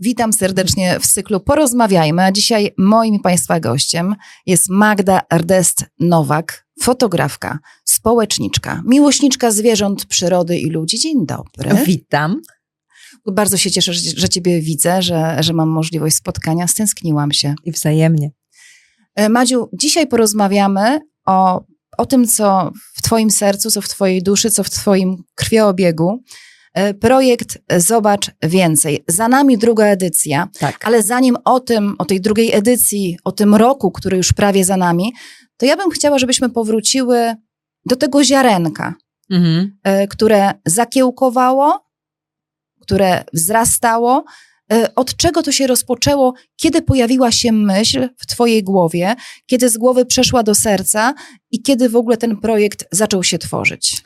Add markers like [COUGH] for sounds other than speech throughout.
Witam serdecznie w cyklu Porozmawiajmy, a dzisiaj moim i Państwa gościem jest Magda Erdest-Nowak, fotografka, społeczniczka, miłośniczka zwierząt, przyrody i ludzi. Dzień dobry. Witam. Bardzo się cieszę, że, że Ciebie widzę, że, że mam możliwość spotkania. Stęskniłam się. I wzajemnie. E, Madziu, dzisiaj porozmawiamy o, o tym, co w Twoim sercu, co w Twojej duszy, co w Twoim krwioobiegu. E, Projekt Zobacz Więcej. Za nami druga edycja, Tak. ale zanim o tym, o tej drugiej edycji, o tym roku, który już prawie za nami, to ja bym chciała, żebyśmy powróciły do tego ziarenka, Mhm. e, które zakiełkowało, które wzrastało. E, Od czego to się rozpoczęło? Kiedy pojawiła się myśl w Twojej głowie? Kiedy z głowy przeszła do serca? I kiedy w ogóle ten projekt zaczął się tworzyć?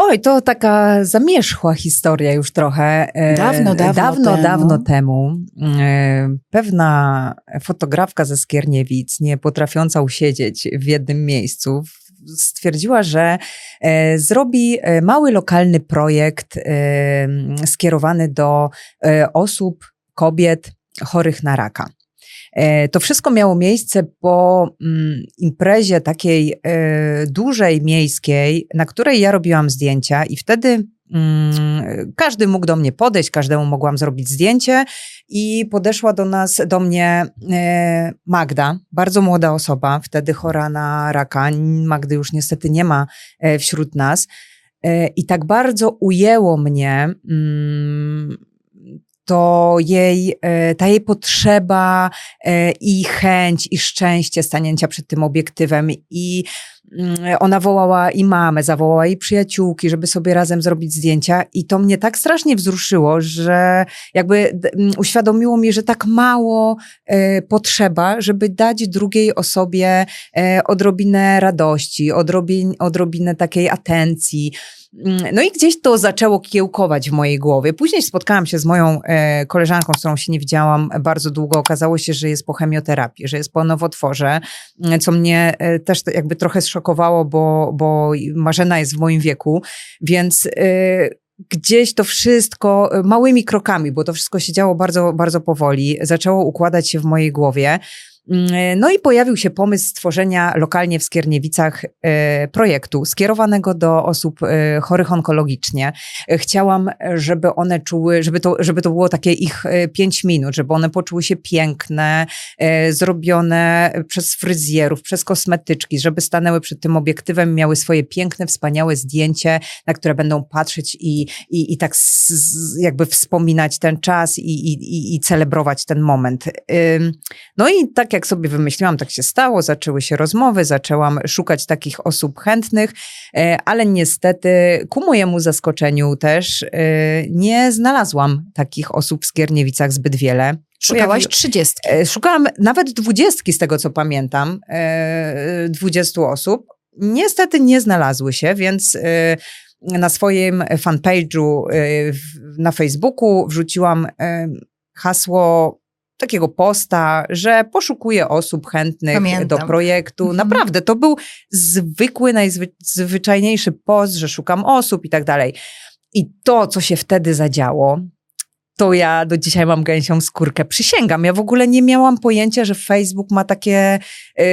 Oj, to taka zamierzchła historia już trochę. E, Dawno, dawno dawno, temu. dawno temu. E, Pewna fotografka ze Skierniewic, nie potrafiąca usiedzieć w jednym miejscu, stwierdziła, że e, zrobi mały lokalny projekt skierowany do osób, kobiet chorych na raka. E, To wszystko miało miejsce po mm, imprezie takiej e, dużej miejskiej, na której ja robiłam zdjęcia i wtedy mm, każdy mógł do mnie podejść, każdemu mogłam zrobić zdjęcie i podeszła do nas, do mnie e, Magda, bardzo młoda osoba, wtedy chora na raka. Magdy już niestety nie ma wśród nas. I tak bardzo ujęło mnie mm, to jej, e, ta jej potrzeba e, i chęć i szczęście stanięcia przed tym obiektywem. I ona wołała i mamę, zawołała i przyjaciółki, żeby sobie razem zrobić zdjęcia i to mnie tak strasznie wzruszyło, że jakby d- m, uświadomiło mi, że tak mało e, potrzeba, żeby dać drugiej osobie e, odrobinę radości, odrobin, odrobinę takiej atencji. Mm, No i gdzieś to zaczęło kiełkować w mojej głowie. Później spotkałam się z moją e, koleżanką, z którą się nie widziałam bardzo długo. Okazało się, że jest po chemioterapii, że jest po nowotworze, co mnie e, też jakby trochę zszokowało, bo, bo Marzena jest w moim wieku, więc e, gdzieś to wszystko e, małymi krokami, bo to wszystko się działo bardzo, bardzo powoli, zaczęło układać się w mojej głowie. No i pojawił się pomysł stworzenia lokalnie w Skierniewicach e, projektu skierowanego do osób e, chorych onkologicznie. E, Chciałam, żeby one czuły, żeby to, żeby to było takie ich pięć minut, żeby one poczuły się piękne, zrobione przez fryzjerów, przez kosmetyczki, żeby stanęły przed tym obiektywem, miały swoje piękne, wspaniałe zdjęcie, na które będą patrzeć i, i, i tak jakby wspominać ten czas i, i, i, celebrować ten moment. No i tak jak sobie wymyśliłam, tak się stało, zaczęły się rozmowy, zaczęłam szukać takich osób chętnych, e, ale niestety ku mojemu zaskoczeniu też e, nie znalazłam takich osób w Skierniewicach zbyt wiele. Szukałaś trzydziestki. E, Szukałam nawet dwudziestki z tego, co pamiętam, dwudziestu osób. Niestety nie znalazły się, więc na swoim fanpage'u na Facebooku wrzuciłam hasło takiego posta, że poszukuję osób chętnych Pamiętam. do projektu. Mhm. Naprawdę, to był zwykły, najzwyczajniejszy post, że szukam osób i tak dalej. I to, co się wtedy zadziało, to ja do dzisiaj mam gęsią skórkę. Przysięgam, ja w ogóle nie miałam pojęcia, że Facebook ma takie, yy,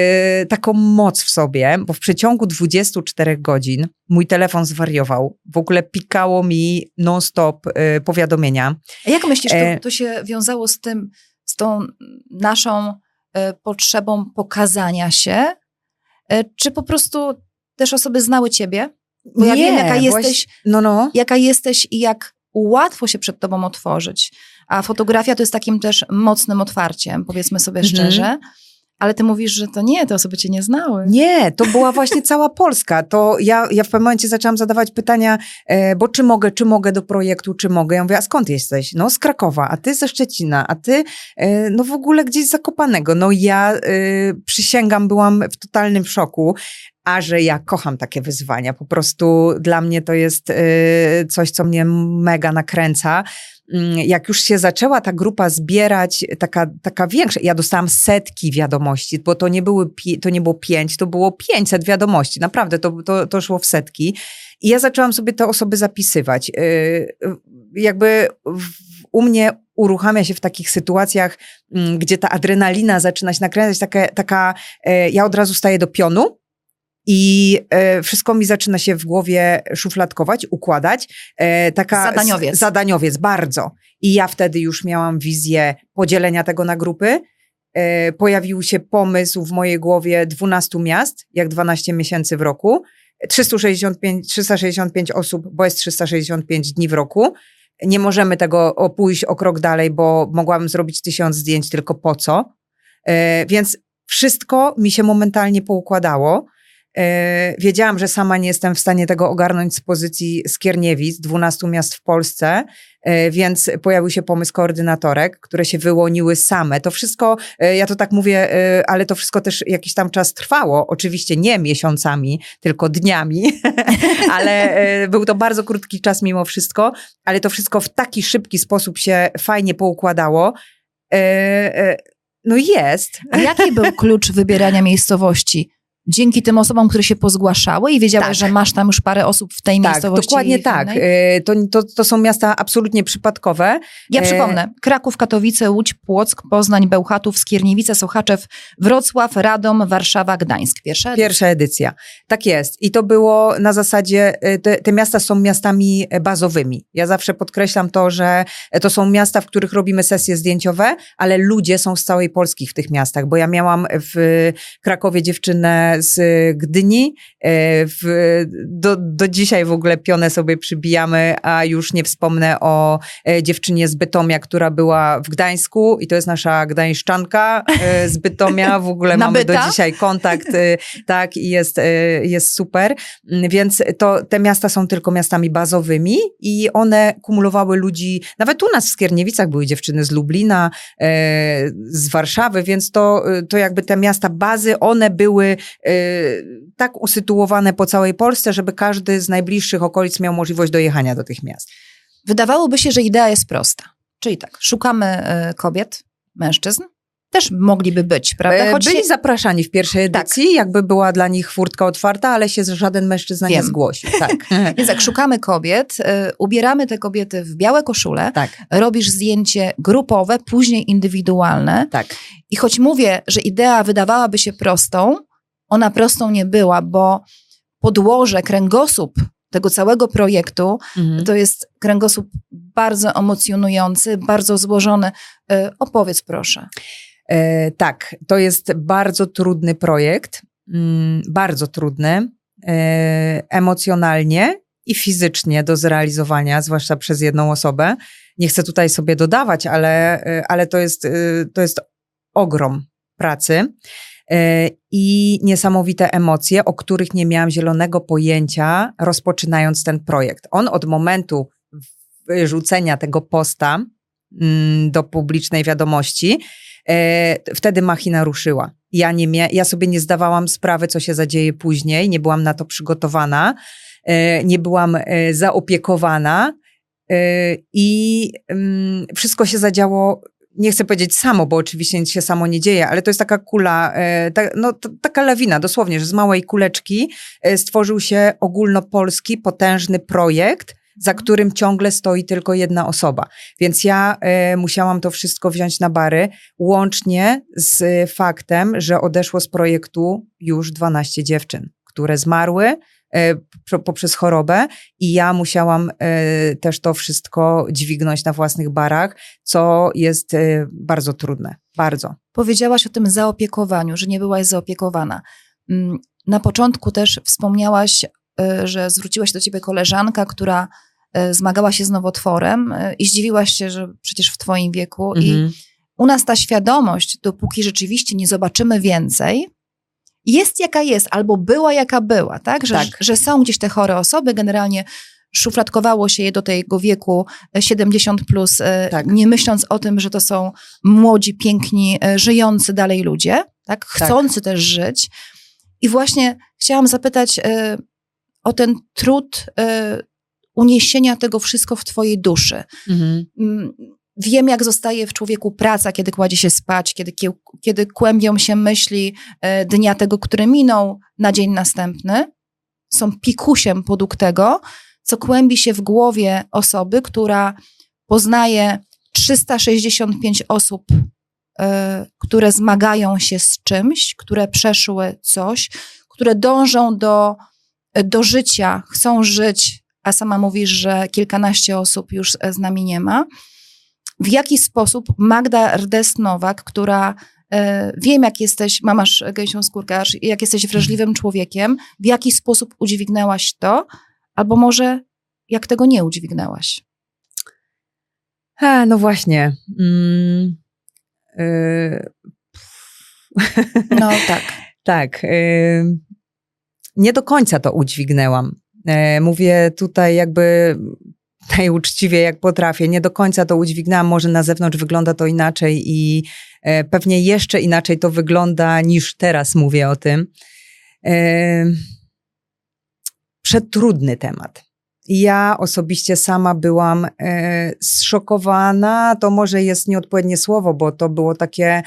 taką moc w sobie, bo w przeciągu 24 godzin mój telefon zwariował. W ogóle pikało mi non-stop yy, powiadomienia. A jak myślisz, to, E- to się wiązało z tym, z tą naszą e, potrzebą pokazania się? E, Czy po prostu też osoby znały ciebie? Bo ja wiem, jaka właśnie- jesteś, No, no. jaka jesteś i jak łatwo się przed tobą otworzyć. A fotografia to jest takim też mocnym otwarciem, powiedzmy sobie Mhm. Ale ty mówisz, że to nie, te osoby cię nie znały. Nie, to była właśnie cała Polska. To ja, ja w pewnym momencie zaczęłam zadawać pytania, e, bo czy mogę, czy mogę do projektu, czy mogę. Ja mówię, a skąd jesteś? No z Krakowa, a ty ze Szczecina, a ty e, no w ogóle gdzieś z Zakopanego. No ja e, przysięgam, byłam w totalnym szoku. A że ja kocham takie wyzwania. Po prostu dla mnie to jest y, coś, co mnie mega nakręca. Mm, jak już się zaczęła ta grupa zbierać, taka, taka większa, ja dostałam setki wiadomości, bo to nie, były, to nie było pięć, to było pięćset wiadomości, naprawdę to, to, to szło w setki. I ja zaczęłam sobie te osoby zapisywać. Y, jakby u mnie uruchamia się w takich sytuacjach, mm, gdzie ta adrenalina zaczyna się nakręcać, taka, taka ja od razu staję do pionu, i e, wszystko mi zaczyna się w głowie szufladkować, układać. E, taka zadaniowiec. zadaniowiec, bardzo. I ja wtedy już miałam wizję podzielenia tego na grupy. E, pojawił się pomysł w mojej głowie 12 miast, jak 12 miesięcy w roku. 365, 365 osób, bo jest 365 dni w roku. Nie możemy tego pójść o krok dalej, bo mogłabym zrobić tysiąc zdjęć, tylko po co? E, więc wszystko mi się momentalnie poukładało. E, wiedziałam, że sama nie jestem w stanie tego ogarnąć z pozycji Skierniewic, 12 miast w Polsce, e, więc pojawił się pomysł koordynatorek, które się wyłoniły same. To wszystko, e, ja to tak mówię, ale to wszystko też jakiś tam czas trwało. Oczywiście nie miesiącami, tylko dniami, [LAUGHS] ale był to bardzo krótki czas mimo wszystko, ale to wszystko w taki szybki sposób się fajnie poukładało. No jest. A jaki był klucz wybierania miejscowości? Dzięki tym osobom, które się pozgłaszały i wiedziałaś, tak. że masz tam już parę osób w tej tak, miejscowości. Dokładnie tak. Y, to, to, to są miasta absolutnie przypadkowe. Ja y, przypomnę. Kraków, Katowice, Łódź, Płock, Poznań, Bełchatów, Skierniewice, Sochaczew, Wrocław, Radom, Warszawa, Gdańsk. Pierwsza edycja. Pierwsza edycja. Tak jest. I to było na zasadzie, y, te, te miasta są miastami bazowymi. Ja zawsze podkreślam to, że to są miasta, w których robimy sesje zdjęciowe, ale ludzie są z całej Polski w tych miastach, bo ja miałam w Krakowie dziewczynę z Gdyni. E, w, do, do dzisiaj w ogóle pionę sobie przybijamy, a już nie wspomnę o e, dziewczynie z Bytomia, która była w Gdańsku i to jest nasza gdańszczanka e, z Bytomia. W ogóle [LAUGHS] mamy do dzisiaj kontakt, tak, i jest, jest super. Więc to, te miasta są tylko miastami bazowymi i one kumulowały ludzi, nawet u nas w Skierniewicach były dziewczyny z Lublina, z Warszawy, więc to, to jakby te miasta bazy, one były Y, tak usytuowane po całej Polsce, żeby każdy z najbliższych okolic miał możliwość dojechania do tych miast. Wydawałoby się, że idea jest prosta. Czyli tak, szukamy y, kobiet, mężczyzn, też mogliby być, prawda? E, Choć Byli się... zapraszani w pierwszej tak. edycji, tak. jakby była dla nich furtka otwarta, ale się żaden mężczyzna Wiem. nie zgłosił. Tak. [LAUGHS] Więc jak szukamy kobiet, y, ubieramy te kobiety w białe koszule, tak. robisz zdjęcie grupowe, później indywidualne. Tak. I choć mówię, że idea wydawałaby się prostą, ona prostą nie była, bo podłoże, kręgosłup tego całego projektu mhm. to jest kręgosłup bardzo emocjonujący, bardzo złożony. E, opowiedz proszę. E, tak, to jest bardzo trudny projekt, mm, bardzo trudny e, emocjonalnie i fizycznie do zrealizowania, zwłaszcza przez jedną osobę. Nie chcę tutaj sobie dodawać, ale, e, ale to, jest, e, to jest ogrom pracy. E, i niesamowite emocje, o których nie miałam zielonego pojęcia, rozpoczynając ten projekt. On od momentu wyrzucenia tego posta mm, do publicznej wiadomości, e, wtedy machina ruszyła. Ja, nie mia- ja sobie nie zdawałam sprawy, co się zadzieje później, nie byłam na to przygotowana, e, nie byłam zaopiekowana. I mm, wszystko się zadziało nie chcę powiedzieć samo, bo oczywiście nic się samo nie dzieje, ale to jest taka kula, e, ta, no, taka lawina, dosłownie, że z małej kuleczki e, stworzył się ogólnopolski, potężny projekt, za którym ciągle stoi tylko jedna osoba. Więc ja e, musiałam to wszystko wziąć na bary, łącznie z faktem, że odeszło z projektu już 12 dziewczyn, które zmarły, poprzez chorobę i ja musiałam e, też to wszystko dźwignąć na własnych barach, co jest e, bardzo trudne, bardzo. Powiedziałaś o tym zaopiekowaniu, że nie byłaś zaopiekowana. Mm, na początku też wspomniałaś, że zwróciła się do ciebie koleżanka, która zmagała się z nowotworem i zdziwiłaś się, że przecież w twoim wieku mhm. i u nas ta świadomość, dopóki rzeczywiście nie zobaczymy więcej, jest jaka jest, albo była jaka była, tak? Że, tak. że są gdzieś te chore osoby, generalnie szufladkowało się je do tego wieku 70 e, plus, e, tak. nie myśląc o tym, że to są młodzi, piękni, e, żyjący dalej ludzie, tak? tak. Chcący tak. też żyć. I właśnie chciałam zapytać o ten trud uniesienia tego wszystko w twojej duszy. Mhm. Wiem, jak zostaje w człowieku praca, kiedy kładzie się spać, kiedy, kiedy kłębią się myśli y, dnia tego, który minął, na dzień następny. Są pikusiem podług tego, co kłębi się w głowie osoby, która poznaje 365 osób, e, które zmagają się z czymś, które przeszły coś, które dążą do, do życia, chcą żyć, a sama mówisz, że kilkanaście osób już z nami nie ma. W jaki sposób Magda Rdes-Nowak, która e, wiem, jak jesteś, mamasz gęsią skórkę, jak jesteś wrażliwym człowiekiem, w jaki sposób udźwignęłaś to, albo może jak tego nie udźwignęłaś? A, no właśnie. Mm, y no [LAUGHS] tak. tak. Y nie do końca to udźwignęłam. Y mówię tutaj jakby najuczciwie jak potrafię. Nie do końca to udźwignęłam. Może na zewnątrz wygląda to inaczej i y, pewnie jeszcze inaczej to wygląda niż teraz mówię o tym. Y przetrudny temat. Ja osobiście sama byłam e, zszokowana. To może jest nieodpowiednie słowo, bo to było takie,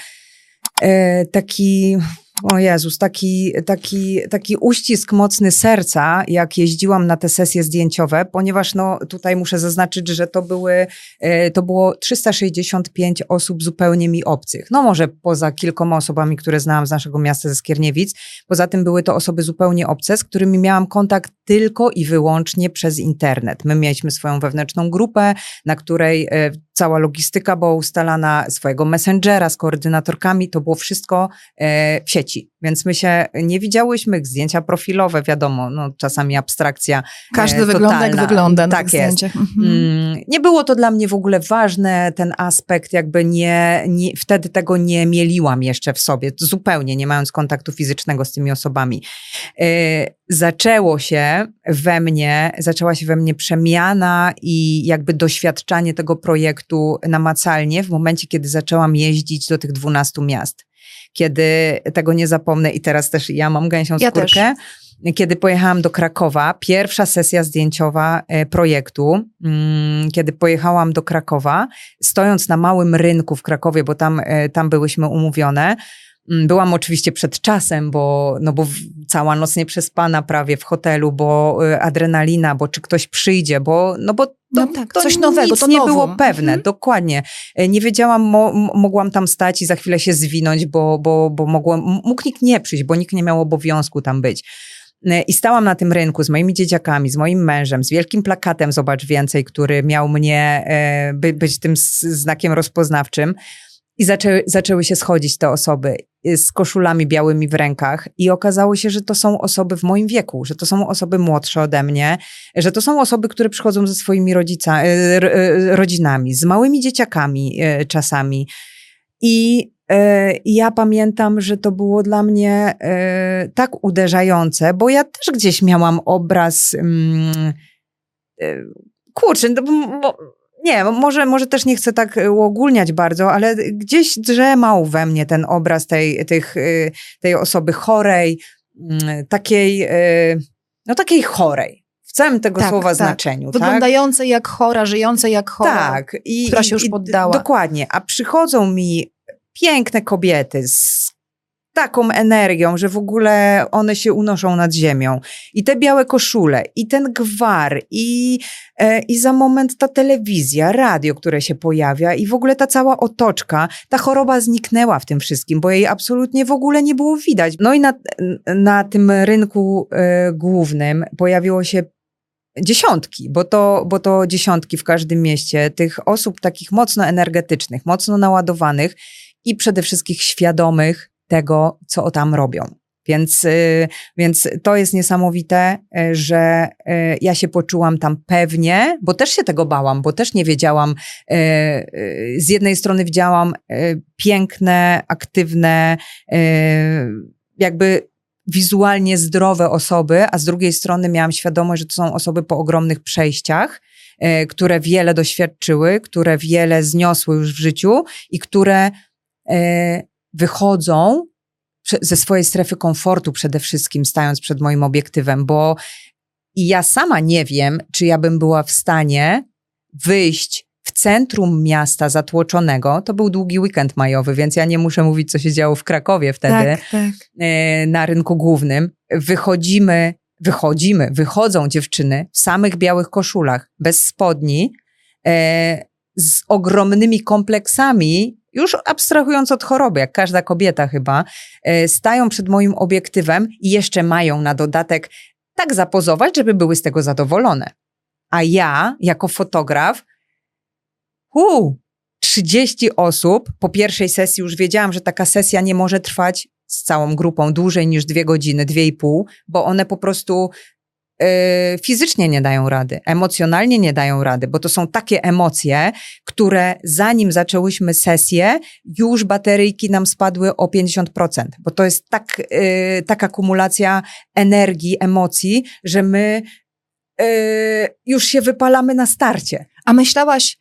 e, taki o Jezus, taki, taki, taki uścisk mocny serca, jak jeździłam na te sesje zdjęciowe, ponieważ no, tutaj muszę zaznaczyć, że to były, e, to było 365 osób zupełnie mi obcych. No może poza kilkoma osobami, które znałam z naszego miasta, ze Skierniewic. Poza tym były to osoby zupełnie obce, z którymi miałam kontakt tylko i wyłącznie przez internet. My mieliśmy swoją wewnętrzną grupę, na której e, cała logistyka była ustalana, swojego messengera z koordynatorkami, to było wszystko e, w sieci. Więc my się nie widziałyśmy, zdjęcia profilowe, wiadomo, no czasami abstrakcja. Każdy e, wygląda jak wygląda na tak jest. Mhm. Mm, nie było to dla mnie w ogóle ważne, ten aspekt, jakby nie, nie, wtedy tego nie mieliłam jeszcze w sobie, zupełnie nie mając kontaktu fizycznego z tymi osobami. E, zaczęło się we mnie, zaczęła się we mnie przemiana i jakby doświadczanie tego projektu namacalnie w momencie, kiedy zaczęłam jeździć do tych 12 miast. Kiedy tego nie zapomnę i teraz też ja mam gęsią ja skórkę. Też. Kiedy pojechałam do Krakowa, pierwsza sesja zdjęciowa e, projektu, mm, kiedy pojechałam do Krakowa, stojąc na małym rynku w Krakowie, bo tam, e, tam byłyśmy umówione, byłam oczywiście przed czasem, bo, no bo cała noc nie przespana prawie w hotelu, bo y, adrenalina, bo czy ktoś przyjdzie, bo, no bo to, no tak, to coś nowego, to nie było pewne, mhm. dokładnie. E, nie wiedziałam, mo, mogłam tam stać i za chwilę się zwinąć, bo, bo, bo mogłem, mógł nikt nie przyjść, bo nikt nie miał obowiązku tam być. E, I stałam na tym rynku z moimi dzieciakami, z moim mężem, z wielkim plakatem Zobacz Więcej, który miał mnie e, by, być tym znakiem rozpoznawczym. I zaczęły, zaczęły się schodzić te osoby y, z koszulami białymi w rękach, i okazało się, że to są osoby w moim wieku, że to są osoby młodsze ode mnie, że to są osoby, które przychodzą ze swoimi rodzica, y, y, rodzinami, z małymi dzieciakami czasami. I ja pamiętam, że to było dla mnie tak uderzające, bo ja też gdzieś miałam obraz. Mm, kurczę, no bo nie, może, może też nie chcę tak e, uogólniać bardzo, ale gdzieś drzemał we mnie ten obraz tej, tych, e, tej osoby chorej, mm, takiej, e, no takiej chorej. W całym tego tak, słowa tak. znaczeniu. Tak? Wyglądającej tak? jak chora, żyjącej jak chora, tak. I, która się już poddała. Dokładnie. A przychodzą mi piękne kobiety z taką energią, że w ogóle one się unoszą nad ziemią. I te białe koszule, i ten gwar, i, e, i za moment ta telewizja, radio, które się pojawia, i w ogóle ta cała otoczka, ta choroba zniknęła w tym wszystkim, bo jej absolutnie w ogóle nie było widać. No i na, na tym rynku e, głównym pojawiło się dziesiątki, bo to, bo to dziesiątki w każdym mieście tych osób takich mocno energetycznych, mocno naładowanych i przede wszystkim świadomych tego, co tam robią. Więc, y, więc to jest niesamowite, y, że y, ja się poczułam tam pewnie, bo też się tego bałam, bo też nie wiedziałam. Z jednej strony widziałam piękne, aktywne, jakby wizualnie zdrowe osoby, a z drugiej strony miałam świadomość, że to są osoby po ogromnych przejściach, które wiele doświadczyły, które wiele zniosły już w życiu i które wychodzą ze swojej strefy komfortu przede wszystkim, stając przed moim obiektywem, bo ja sama nie wiem, czy ja bym była w stanie wyjść w centrum miasta zatłoczonego. To był długi weekend majowy, więc ja nie muszę mówić, co się działo w Krakowie wtedy, Tak, tak. e, na rynku głównym. Wychodzimy, wychodzimy, wychodzą dziewczyny w samych białych koszulach, bez spodni, e, z ogromnymi kompleksami, już abstrahując od choroby, jak każda kobieta chyba, e, stają przed moim obiektywem i jeszcze mają na dodatek tak zapozować, żeby były z tego zadowolone. A ja, jako fotograf, uu, 30 osób, po pierwszej sesji już wiedziałam, że taka sesja nie może trwać z całą grupą dłużej niż dwie godziny, dwie i pół, bo one po prostu fizycznie nie dają rady, emocjonalnie nie dają rady, bo to są takie emocje, które zanim zaczęłyśmy sesję, już bateryjki nam spadły o 50%, bo to jest tak, yy, taka kumulacja energii, emocji, że my yy, już się wypalamy na starcie. A myślałaś,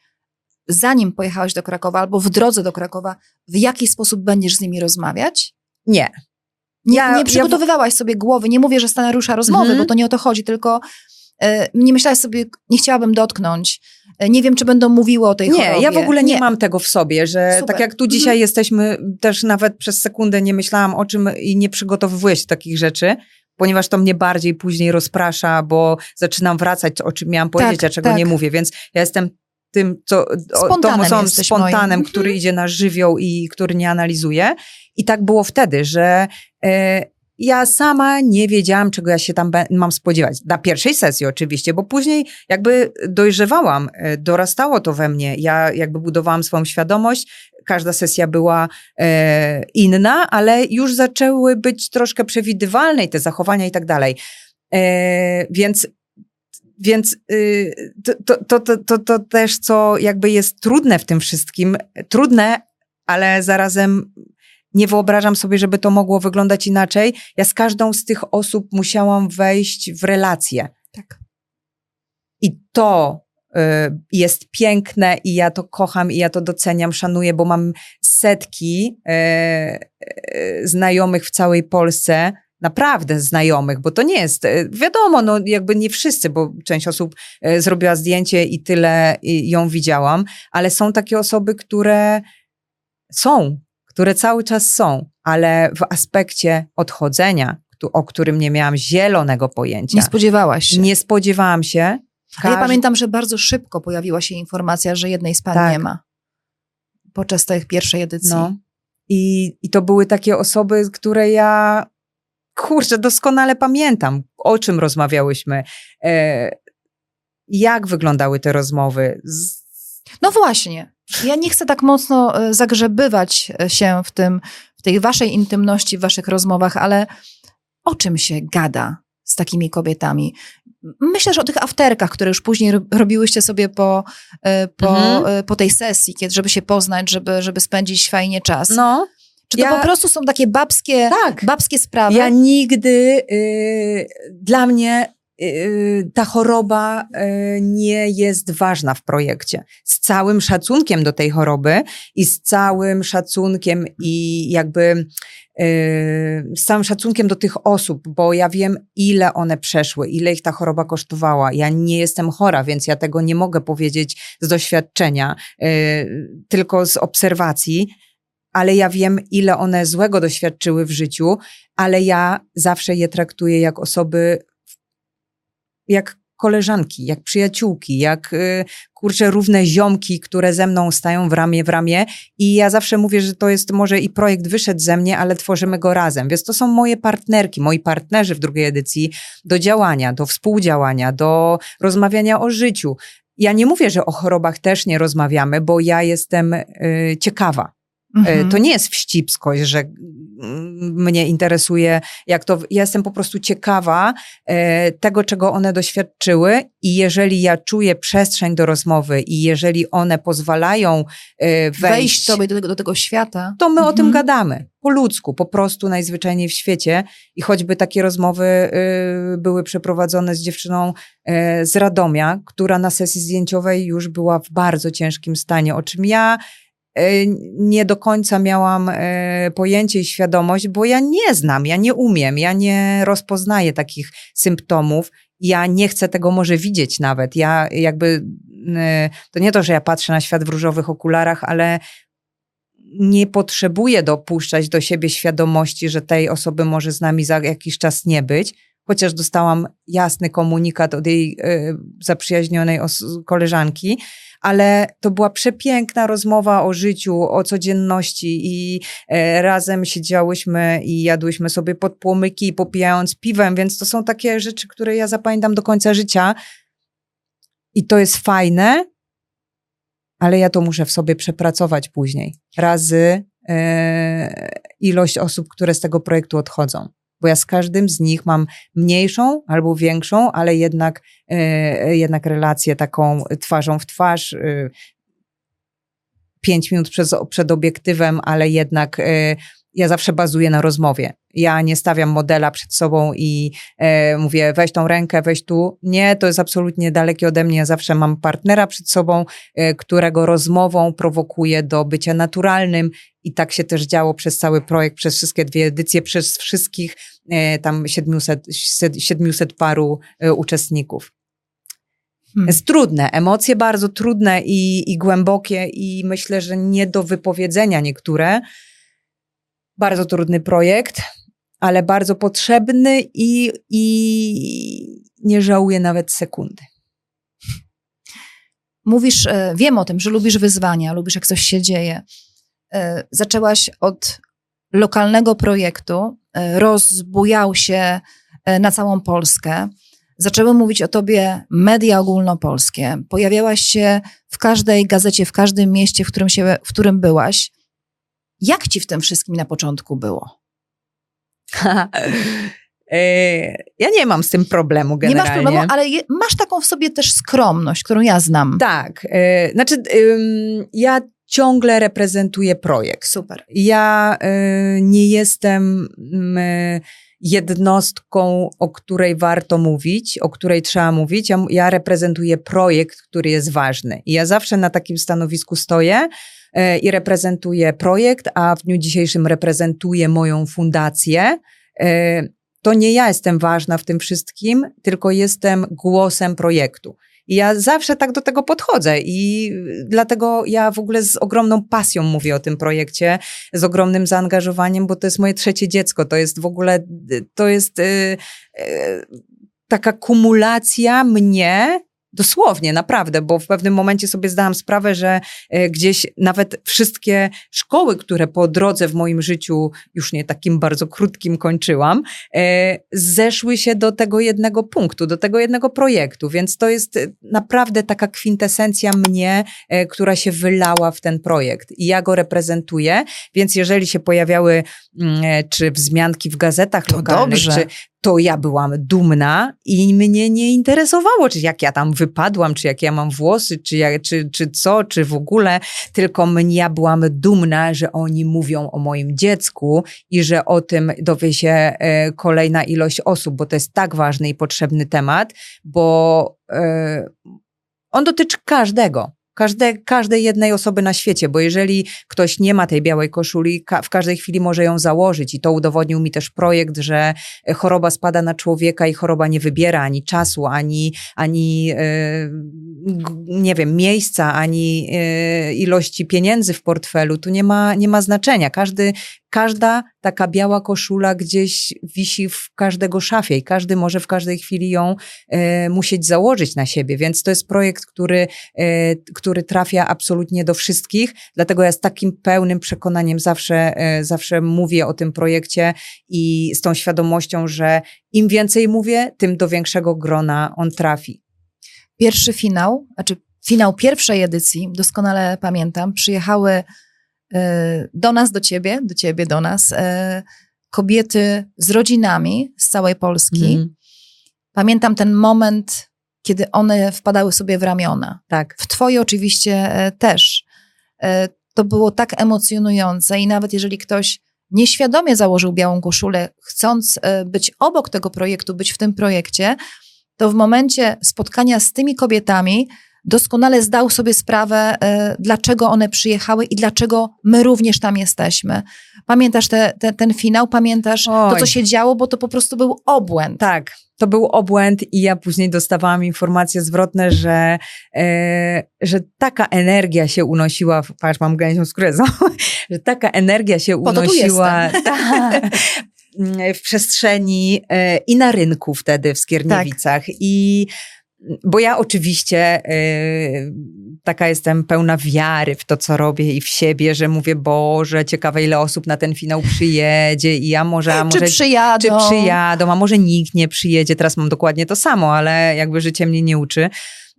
zanim pojechałaś do Krakowa albo w drodze do Krakowa, w jaki sposób będziesz z nimi rozmawiać? Nie. Nie, Ja- nie ja- przygotowywałaś sobie głowy, nie mówię, że scenariusza rozmowy, Mhm. bo to nie o to chodzi, tylko e, nie myślałaś sobie, nie chciałabym dotknąć, e, nie wiem, czy będą mówiły o tej Nie, chorobie. ja w ogóle nie, mam tego w sobie, że Super. tak jak tu Mhm. dzisiaj jesteśmy, też nawet przez sekundę nie myślałam o czym i nie do takich rzeczy, ponieważ to mnie bardziej później rozprasza, bo zaczynam wracać, o czym miałam powiedzieć, Tak, a czego tak. nie mówię, więc ja jestem tym, co, Spontanem osobą jesteś spontanem, moim. który Mhm. idzie na żywioł i który nie analizuje. I tak było wtedy, że e, ja sama nie wiedziałam, czego ja się tam mam spodziewać. Na pierwszej sesji oczywiście, bo później jakby dojrzewałam, e, dorastało to we mnie. Ja jakby budowałam swoją świadomość. Każda sesja była e, inna, ale już zaczęły być troszkę przewidywalne i te zachowania i tak dalej. E, więc więc y, to, to, to, to, to, to też, co jakby jest trudne w tym wszystkim, trudne, ale zarazem nie wyobrażam sobie, żeby to mogło wyglądać inaczej. Ja z każdą z tych osób musiałam wejść w relację. Tak. I to y, jest piękne i ja to kocham i ja to doceniam, szanuję, bo mam setki y, y, znajomych w całej Polsce, naprawdę znajomych, bo to nie jest, y, wiadomo, no jakby nie wszyscy, bo część osób y, zrobiła zdjęcie i tyle ją widziałam, ale są takie osoby, które są, które cały czas są, ale w aspekcie odchodzenia, o którym nie miałam zielonego pojęcia. Nie spodziewałaś się. Nie spodziewałam się. A ja pamiętam, że bardzo szybko pojawiła się informacja, że jednej z pań Tak. nie ma. Podczas tej pierwszej edycji. No. I, I to były takie osoby, które ja, kurczę, doskonale pamiętam, o czym rozmawiałyśmy, e, jak wyglądały te rozmowy. No właśnie. Ja nie chcę tak mocno e, zagrzebywać e, się w tym, w tej waszej intymności, w waszych rozmowach, ale o czym się gada z takimi kobietami? Myślę, że o tych afterkach, które już później ro- robiłyście sobie po, po, Mhm. po tej sesji, kiedy, żeby się poznać, żeby, żeby spędzić fajnie czas. no, Czy to ja- po prostu są takie babskie, tak. babskie sprawy? Ja nigdy, y, dla mnie y, ta choroba y, nie jest ważna w projekcie. Z całym szacunkiem do tej choroby i z całym szacunkiem i jakby z całym szacunkiem do tych osób, bo ja wiem, ile one przeszły, ile ich ta choroba kosztowała. Ja nie jestem chora, więc ja tego nie mogę powiedzieć z doświadczenia, tylko z obserwacji ale ja wiem, ile one złego doświadczyły w życiu, ale ja zawsze je traktuję jak osoby, jak koleżanki, jak przyjaciółki, jak y, kurczę równe ziomki, które ze mną stają w ramię w ramię i ja zawsze mówię, że to jest może i projekt wyszedł ze mnie, ale tworzymy go razem, więc to są moje partnerki, moi partnerzy w drugiej edycji do działania, do współdziałania, do rozmawiania o życiu. Ja nie mówię, że o chorobach też nie rozmawiamy, bo ja jestem y, ciekawa. Mhm. E, To nie jest wścibskość, że mm, mnie interesuje, jak to. Ja jestem po prostu ciekawa e, tego, czego one doświadczyły, i jeżeli ja czuję przestrzeń do rozmowy, i jeżeli one pozwalają e, Wejść wejść, sobie do, tego- do tego świata. to my o tym Mhm. gadamy. Po ludzku, po prostu najzwyczajniej w świecie. I choćby takie rozmowy y, były przeprowadzone z dziewczyną z Radomia, która na sesji zdjęciowej już była w bardzo ciężkim stanie, o czym ja nie do końca miałam e, pojęcie i świadomość, bo ja nie znam, ja nie umiem, ja nie rozpoznaję takich symptomów. Ja nie chcę tego może widzieć nawet. Ja jakby, to nie to, że ja patrzę na świat w różowych okularach, ale nie potrzebuję dopuszczać do siebie świadomości, że tej osoby może z nami za jakiś czas nie być, chociaż dostałam jasny komunikat od jej y, zaprzyjaźnionej koleżanki, ale to była przepiękna rozmowa o życiu, o codzienności i e, razem siedziałyśmy i jadłyśmy sobie pod płomyki, popijając piwem, więc to są takie rzeczy, które ja zapamiętam do końca życia. I to jest fajne, ale ja to muszę w sobie przepracować później. Razy e, ilość osób, które z tego projektu odchodzą. Bo ja z każdym z nich mam mniejszą albo większą, ale jednak, e, jednak relację taką twarzą w twarz. E, pięć minut przed, przed obiektywem, ale jednak e, ja zawsze bazuję na rozmowie. Ja nie stawiam modela przed sobą i e, mówię, weź tą rękę, weź tu. Nie, to jest absolutnie dalekie ode mnie. Ja zawsze mam partnera przed sobą, e, którego rozmową prowokuję do bycia naturalnym. I tak się też działo przez cały projekt, przez wszystkie dwie edycje, przez wszystkich e, tam 700, 700 paru e, uczestników. Hmm. Jest trudne, emocje bardzo trudne i, i głębokie, i myślę, że nie do wypowiedzenia niektóre. Bardzo trudny projekt, ale bardzo potrzebny i, i nie żałuję nawet sekundy. Mówisz, e, wiem o tym, że lubisz wyzwania, lubisz jak coś się dzieje. E, zaczęłaś od lokalnego projektu, e, rozbujał się na całą Polskę. Zaczęły mówić o tobie media ogólnopolskie. Pojawiałaś się w każdej gazecie, w każdym mieście, w którym, się, w którym byłaś. Jak ci w tym wszystkim na początku było? E, ja nie mam z tym problemu generalnie. Nie masz problemu, ale je, masz taką w sobie też skromność, którą ja znam. Tak. E, znaczy, ja ciągle reprezentuję projekt. Super. Ja e, nie jestem jednostką, o której warto mówić, o której trzeba mówić. Ja, ja reprezentuję projekt, który jest ważny. I ja zawsze na takim stanowisku stoję i reprezentuję projekt, a w dniu dzisiejszym reprezentuję moją fundację. E, to nie ja jestem ważna w tym wszystkim, tylko jestem głosem projektu. I ja zawsze tak do tego podchodzę i dlatego ja w ogóle z ogromną pasją mówię o tym projekcie, z ogromnym zaangażowaniem, bo to jest moje trzecie dziecko. To jest w ogóle, to jest yy, yy, taka kumulacja mnie Dosłownie, naprawdę, bo w pewnym momencie sobie zdałam sprawę, że e, gdzieś nawet wszystkie szkoły, które po drodze w moim życiu, już nie takim bardzo krótkim, kończyłam, e, zeszły się do tego jednego punktu, do tego jednego projektu. Więc to jest naprawdę taka kwintesencja mnie, e, która się wylała w ten projekt. I ja go reprezentuję, więc jeżeli się pojawiały mm, czy wzmianki w gazetach to lokalnych, dobrze. czy to ja byłam dumna i mnie nie interesowało, czy jak ja tam wypadłam, czy jak ja mam włosy, czy, ja, czy, czy co, czy w ogóle, tylko mnie, ja byłam dumna, że oni mówią o moim dziecku i że o tym dowie się e, kolejna ilość osób, bo to jest tak ważny i potrzebny temat, bo e, on dotyczy każdego każde, każdej jednej osoby na świecie, bo jeżeli ktoś nie ma tej białej koszuli, ka w każdej chwili może ją założyć i to udowodnił mi też projekt, że choroba spada na człowieka i choroba nie wybiera ani czasu, ani, ani yy, nie wiem, miejsca, ani yy, ilości pieniędzy w portfelu. Tu nie ma, nie ma znaczenia. Każdy, każda taka biała koszula gdzieś wisi w każdego szafie i każdy może w każdej chwili ją e, musieć założyć na siebie, więc to jest projekt, który, e, który trafia absolutnie do wszystkich, dlatego ja z takim pełnym przekonaniem zawsze, e, zawsze mówię o tym projekcie i z tą świadomością, że im więcej mówię, tym do większego grona on trafi. Pierwszy finał, znaczy finał pierwszej edycji, doskonale pamiętam, przyjechały do nas, do ciebie, do ciebie, do nas, e, kobiety z rodzinami z całej Polski. Mm. Pamiętam ten moment, kiedy one wpadały sobie w ramiona. Tak. W twoje oczywiście e, też. To było tak emocjonujące i nawet jeżeli ktoś nieświadomie założył białą koszulę, chcąc być obok tego projektu, być w tym projekcie, to w momencie spotkania z tymi kobietami doskonale zdał sobie sprawę, e, dlaczego one przyjechały i dlaczego my również tam jesteśmy. Pamiętasz te, te, ten finał? Pamiętasz Oj. to, co się działo? Bo to po prostu był obłęd. Tak, to był obłęd i ja później dostawałam informacje zwrotne, że, e, że taka energia się unosiła, patrz, mam gęsią skórę, [LAUGHS] że taka energia się unosiła [LAUGHS] w przestrzeni e, i na rynku wtedy w Skierniewicach tak. i bo ja oczywiście y, taka jestem pełna wiary w to, co robię i w siebie, że mówię, Boże, ciekawe ile osób na ten finał przyjedzie i ja może, a może czy przyjadą. czy przyjadą, a może nikt nie przyjedzie. Teraz mam dokładnie to samo, ale jakby życie mnie nie uczy.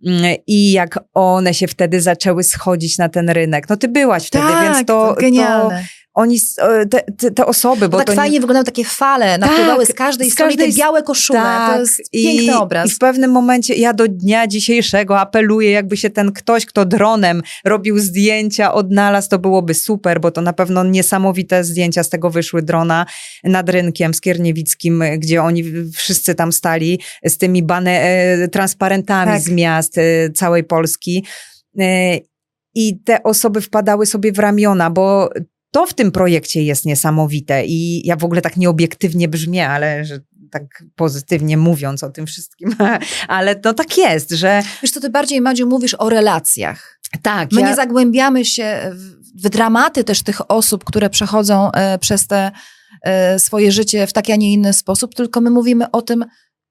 Mm, I jak one się wtedy zaczęły schodzić na ten rynek. No ty byłaś wtedy, tak, więc to, to, genialne. to oni, te, te, te osoby, bo tak to fajnie nie... wyglądają takie fale, napływały tak, z każdej z strony każdej... te białe koszule, tak, to jest i, piękny obraz. I w pewnym momencie ja do dnia dzisiejszego apeluję, jakby się ten ktoś, kto dronem robił zdjęcia, odnalazł, to byłoby super, bo to na pewno niesamowite zdjęcia z tego wyszły drona nad rynkiem skierniewickim, gdzie oni wszyscy tam stali z tymi bane, e, transparentami tak. z miast e, całej Polski. E, I te osoby wpadały sobie w ramiona, bo to w tym projekcie jest niesamowite i ja w ogóle tak nieobiektywnie brzmię, ale że tak pozytywnie mówiąc o tym wszystkim, [LAUGHS] ale no tak jest, że... Wiesz to ty bardziej, Madziu, mówisz o relacjach. Tak. My ja... nie zagłębiamy się w dramaty też tych osób, które przechodzą e, przez te e, swoje życie w taki, a nie inny sposób, tylko my mówimy o tym,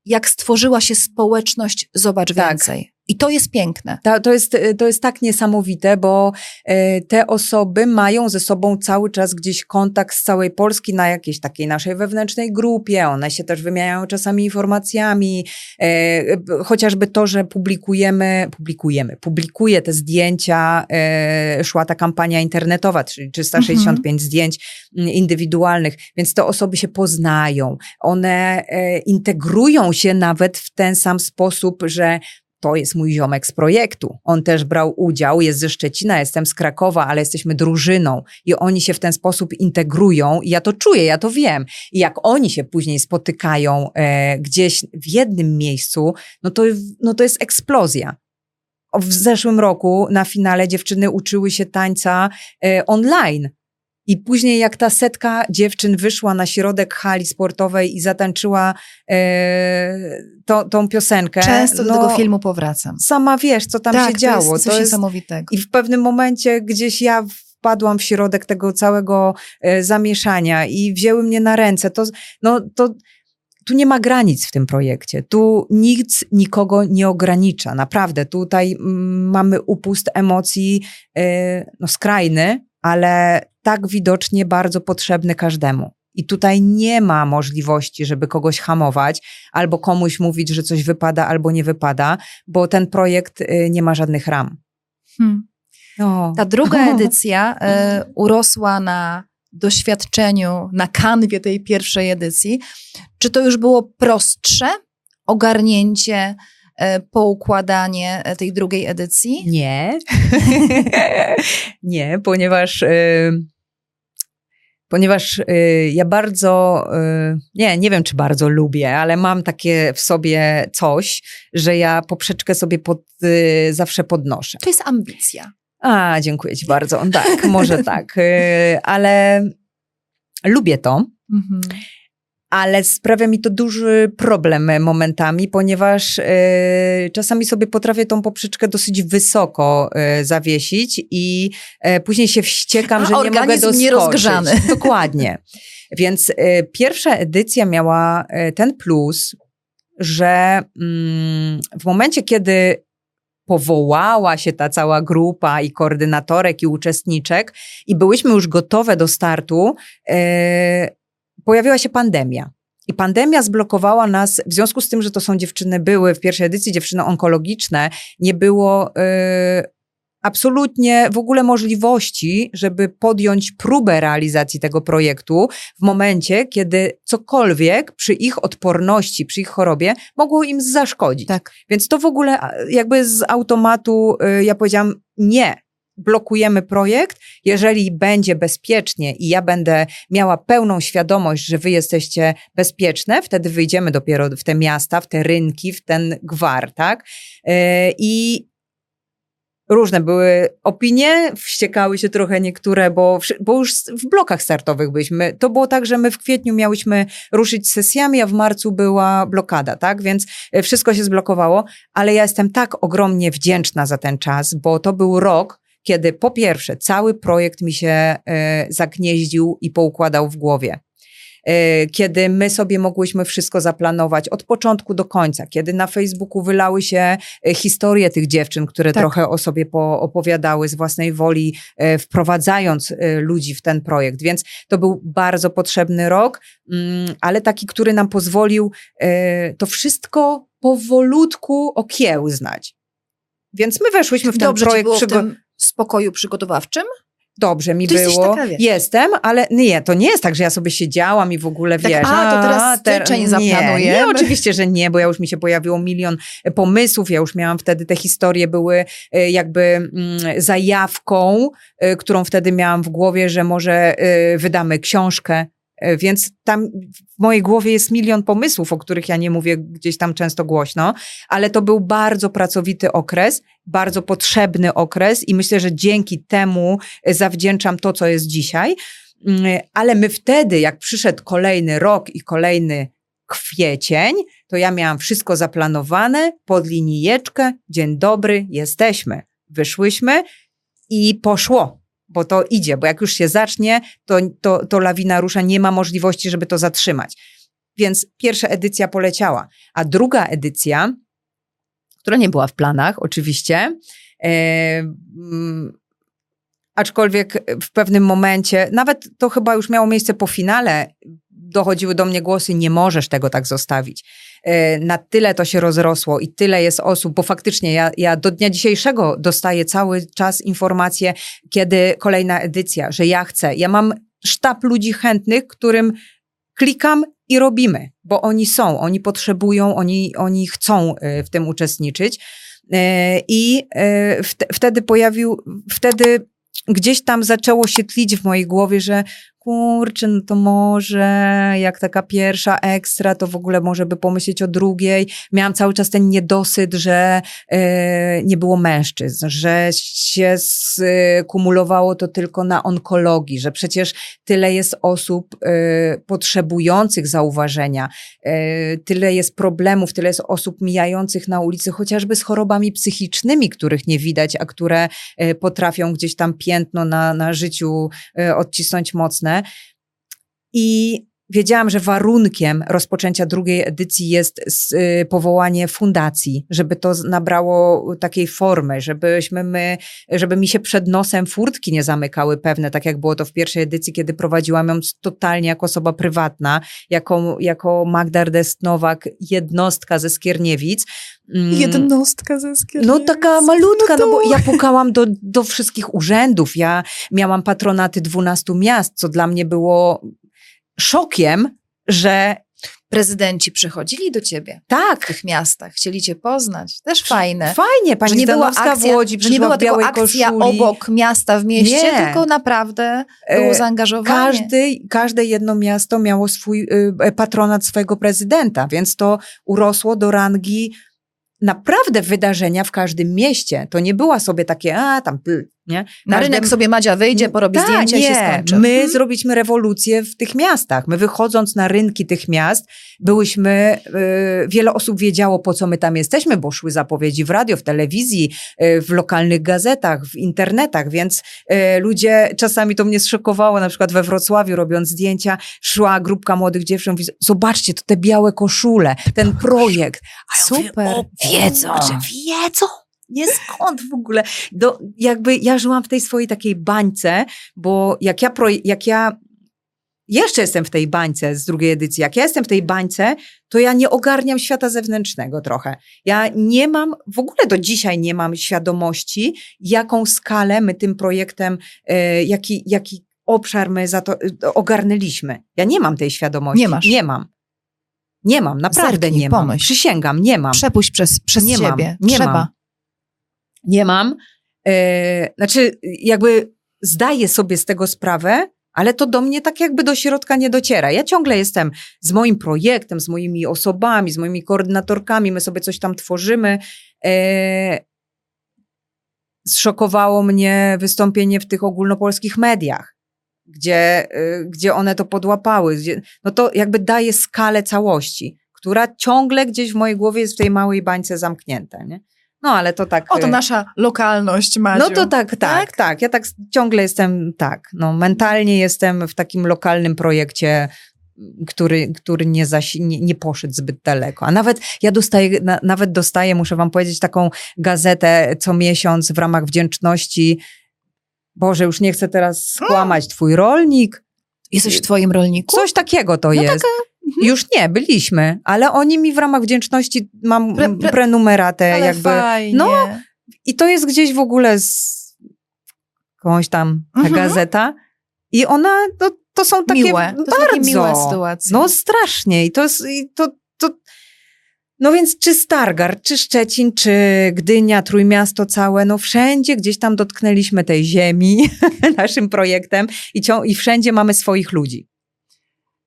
jak stworzyła się społeczność Zobacz tak. Więcej. I to jest piękne. To, to, jest, to jest tak niesamowite, bo e, te osoby mają ze sobą cały czas gdzieś kontakt z całej Polski na jakiejś takiej naszej wewnętrznej grupie. One się też wymieniają czasami informacjami. E, chociażby to, że publikujemy, publikujemy, publikuję te zdjęcia, e, szła ta kampania internetowa, czyli 365 mhm. zdjęć indywidualnych, więc te osoby się poznają. One integrują się nawet w ten sam sposób, że to jest mój ziomek z projektu. On też brał udział, jest ze Szczecina, jestem z Krakowa, ale jesteśmy drużyną i oni się w ten sposób integrują i ja to czuję, ja to wiem. I jak oni się później spotykają e, gdzieś w jednym miejscu, no to, no to jest eksplozja. W zeszłym roku na finale dziewczyny uczyły się tańca e, online i później, jak ta setka dziewczyn wyszła na środek hali sportowej i zatańczyła e, to, tą piosenkę. Często no, do tego filmu powracam. Sama wiesz, co tam tak, się działo. To jest coś to jest, niesamowitego. I w pewnym momencie gdzieś ja wpadłam w środek tego całego e, zamieszania i wzięły mnie na ręce. To, no, to, tu nie ma granic w tym projekcie. Tu nikt nikogo nie ogranicza. Naprawdę, tutaj mm, mamy upust emocji e, no, skrajny, ale tak widocznie bardzo potrzebny każdemu. I tutaj nie ma możliwości, żeby kogoś hamować albo komuś mówić, że coś wypada albo nie wypada, bo ten projekt y, nie ma żadnych ram. Hmm. Ta druga [LAUGHS] edycja y, urosła na doświadczeniu, na kanwie tej pierwszej edycji. Czy to już było prostsze ogarnięcie poukładanie e, tej drugiej edycji? Nie. [LAUGHS] nie, ponieważ. E, ponieważ ja bardzo, nie, nie wiem czy bardzo lubię, ale mam takie w sobie coś, że ja poprzeczkę sobie pod, zawsze podnoszę. To jest ambicja. A, dziękuję Ci bardzo. Tak, może tak, ale lubię to. Mhm ale sprawia mi to duży problem momentami, ponieważ y, czasami sobie potrafię tą poprzeczkę dosyć wysoko y, zawiesić i y, później się wściekam, A że nie mogę doskoczyć. nierozgrzany. [LAUGHS] [LAUGHS] Dokładnie. Więc pierwsza edycja miała ten plus, że mm, w momencie, kiedy powołała się ta cała grupa i koordynatorek i uczestniczek i byłyśmy już gotowe do startu, pojawiła się pandemia. I pandemia zblokowała nas, w związku z tym, że to są dziewczyny, były w pierwszej edycji dziewczyny onkologiczne, nie było y, absolutnie w ogóle możliwości, żeby podjąć próbę realizacji tego projektu w momencie, kiedy cokolwiek przy ich odporności, przy ich chorobie mogło im zaszkodzić. Tak. Więc to w ogóle jakby z automatu y, ja powiedziałam nie, blokujemy projekt, jeżeli będzie bezpiecznie i ja będę miała pełną świadomość, że wy jesteście bezpieczne, wtedy wyjdziemy dopiero w te miasta, w te rynki, w ten gwar, tak? E, I różne były opinie, wściekały się trochę niektóre, bo, bo już w blokach startowych byliśmy. To było tak, że my w kwietniu miałyśmy ruszyć sesjami, a w marcu była blokada, tak? Więc e, wszystko się zblokowało, ale ja jestem tak ogromnie wdzięczna za ten czas, bo to był rok, kiedy po pierwsze cały projekt mi się y, zagnieździł i poukładał w głowie. E, kiedy my sobie mogłyśmy wszystko zaplanować od początku do końca, kiedy na Facebooku wylały się e, historie tych dziewczyn, które tak. trochę o sobie opowiadały z własnej woli, e, wprowadzając ludzi w ten projekt. Więc to był bardzo potrzebny rok, mm, ale taki, który nam pozwolił to wszystko powolutku okiełznać. Więc my weszłyśmy w ten Dobrze projekt. Było w tym spokoju przygotowawczym? dobrze mi Ty było. Taka, Jestem, ale nie, to nie jest tak, że ja sobie siedziałam i w ogóle tak, wiesz. A, to teraz styczeń te, zaplanujemy. Nie, nie, oczywiście, że nie, bo ja już mi się pojawiło milion pomysłów, ja już miałam wtedy te historie były e, jakby mm, zajawką, e, którą wtedy miałam w głowie, że może e, wydamy książkę E, więc tam w mojej głowie jest milion pomysłów, o których ja nie mówię gdzieś tam często głośno, ale to był bardzo pracowity okres, bardzo potrzebny okres i myślę, że dzięki temu zawdzięczam to, co jest dzisiaj. Mm, ale my wtedy, jak przyszedł kolejny rok i kolejny kwiecień, to ja miałam wszystko zaplanowane pod linijeczkę. Dzień dobry, jesteśmy. Wyszłyśmy i poszło bo to idzie, bo jak już się zacznie, to, to, to lawina rusza, nie ma możliwości, żeby to zatrzymać. Więc pierwsza edycja poleciała, a druga edycja, która nie była w planach, oczywiście, e, mm, aczkolwiek w pewnym momencie, nawet to chyba już miało miejsce po finale, dochodziły do mnie głosy, nie możesz tego tak zostawić. E, na tyle to się rozrosło i tyle jest osób, bo faktycznie ja, ja do dnia dzisiejszego dostaję cały czas informacje, kiedy kolejna edycja, że ja chcę. Ja mam sztab ludzi chętnych, którym klikam i robimy, bo oni są, oni potrzebują, oni, oni chcą e, w tym uczestniczyć. E, I wtedy pojawił, wtedy gdzieś tam zaczęło się tlić w mojej głowie, że kurczę, no to może jak taka pierwsza ekstra, to w ogóle może by pomyśleć o drugiej. Miałam cały czas ten niedosyt, że e, nie było mężczyzn, że się skumulowało to tylko na onkologii, że przecież tyle jest osób e, potrzebujących zauważenia, e, tyle jest problemów, tyle jest osób mijających na ulicy, chociażby z chorobami psychicznymi, których nie widać, a które potrafią gdzieś tam piętno na, na życiu odcisnąć mocne. I wiedziałam, że warunkiem rozpoczęcia drugiej edycji jest y, powołanie fundacji, żeby to nabrało takiej formy, żebyśmy my, żeby mi się przed nosem furtki nie zamykały pewne, tak jak było to w pierwszej edycji, kiedy prowadziłam ją totalnie jako osoba prywatna, jako, jako Magda Nowak, jednostka ze Skierniewic. Mm. Jednostka ze Skierniewic. No taka malutka, no, no bo ja pukałam do, do wszystkich urzędów, ja miałam patronaty 12 miast, co dla mnie było szokiem, że prezydenci przychodzili do ciebie tak. w tych miastach, chcieli cię poznać. Też fajne. Fajnie, pani że nie była akcja, w Łodzi że nie była tylko akcja koszuli. obok miasta w mieście, nie. tylko naprawdę było e, zaangażowanie. Każdy, każde jedno miasto miało swój y, patronat swojego prezydenta, więc to urosło do rangi naprawdę wydarzenia w każdym mieście. To nie była sobie takie, a tam nie? Na rynek sobie Madzia wyjdzie, porobi Ta, zdjęcie nie. i się skończy. My hmm. zrobiliśmy rewolucję w tych miastach. My wychodząc na rynki tych miast, byłyśmy, y, wiele osób wiedziało, po co my tam jesteśmy, bo szły zapowiedzi w radio, w telewizji, y, w lokalnych gazetach, w internetach, więc y, ludzie, czasami to mnie zszokowało, na przykład we Wrocławiu robiąc zdjęcia, szła grupka młodych dziewczyn, mówi, zobaczcie, to te białe koszule, ten projekt. A ja Super. Mówię, o, wiedzą, że wiedzą nie skąd w ogóle. Do, jakby ja żyłam w tej swojej takiej bańce, bo jak ja, pro, jak ja jeszcze jestem w tej bańce z drugiej edycji, jak ja jestem w tej bańce, to ja nie ogarniam świata zewnętrznego trochę. Ja nie mam, w ogóle do dzisiaj nie mam świadomości, jaką skalę my tym projektem, e, jaki, jaki obszar my za to e, ogarnęliśmy. Ja nie mam tej świadomości. Nie masz. Nie mam. Nie mam, naprawdę Zerknij, nie mam. Pomyśl. Przysięgam, nie mam. Przepuść przez, przez nie siebie. Mam, nie Trzeba. Mam nie mam. E, znaczy, jakby zdaję sobie z tego sprawę, ale to do mnie tak jakby do środka nie dociera. Ja ciągle jestem z moim projektem, z moimi osobami, z moimi koordynatorkami, my sobie coś tam tworzymy. E, zszokowało mnie wystąpienie w tych ogólnopolskich mediach, gdzie, y, gdzie one to podłapały. Gdzie, no to jakby daje skalę całości, która ciągle gdzieś w mojej głowie jest w tej małej bańce zamknięta. Nie? No ale to tak. O, to y, nasza lokalność, Madziu. No to tak, tak, tak, tak. Ja tak ciągle jestem, tak, no mentalnie jestem w takim lokalnym projekcie, który, który nie, zasi, nie, nie poszedł zbyt daleko. A nawet ja dostaję, na, nawet dostaję, muszę wam powiedzieć, taką gazetę co miesiąc w ramach wdzięczności. Boże, już nie chcę teraz skłamać, twój rolnik. Jesteś w twoim rolniku? Coś takiego to No jest. Już nie, byliśmy, ale oni mi w ramach wdzięczności mam Pre- pre- prenumeratę Ale jakby. fajnie. No, I to jest gdzieś w ogóle z jakąś tam ta Mhm. gazeta. I ona, no, to są takie miłe. To bardzo. takie miłe sytuacje. No strasznie. I to jest, i to, to, no więc czy Stargard, czy Szczecin, czy Gdynia, Trójmiasto całe, no wszędzie gdzieś tam dotknęliśmy tej ziemi [LAUGHS] naszym projektem i, cią- i wszędzie mamy swoich ludzi.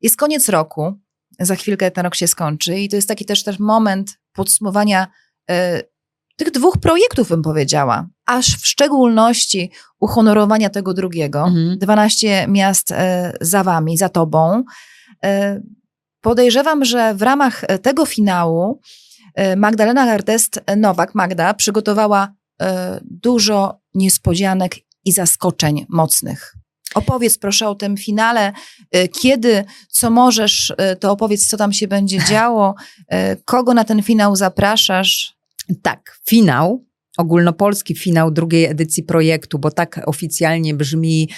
Jest koniec roku, za chwilkę ten rok się skończy i to jest taki też, też moment podsumowania e, tych dwóch projektów, bym powiedziała, aż w szczególności uhonorowania tego drugiego. Mhm. 12 miast e, za wami, za tobą. E, podejrzewam, że w ramach tego finału Magdalena Ardest-Nowak, Magda, przygotowała dużo niespodzianek i zaskoczeń mocnych. Opowiedz proszę o tym finale, e, kiedy, co możesz, e, to opowiedz, co tam się będzie [LAUGHS] działo, e, kogo na ten finał zapraszasz. Tak, finał, ogólnopolski finał drugiej edycji projektu, bo tak oficjalnie brzmi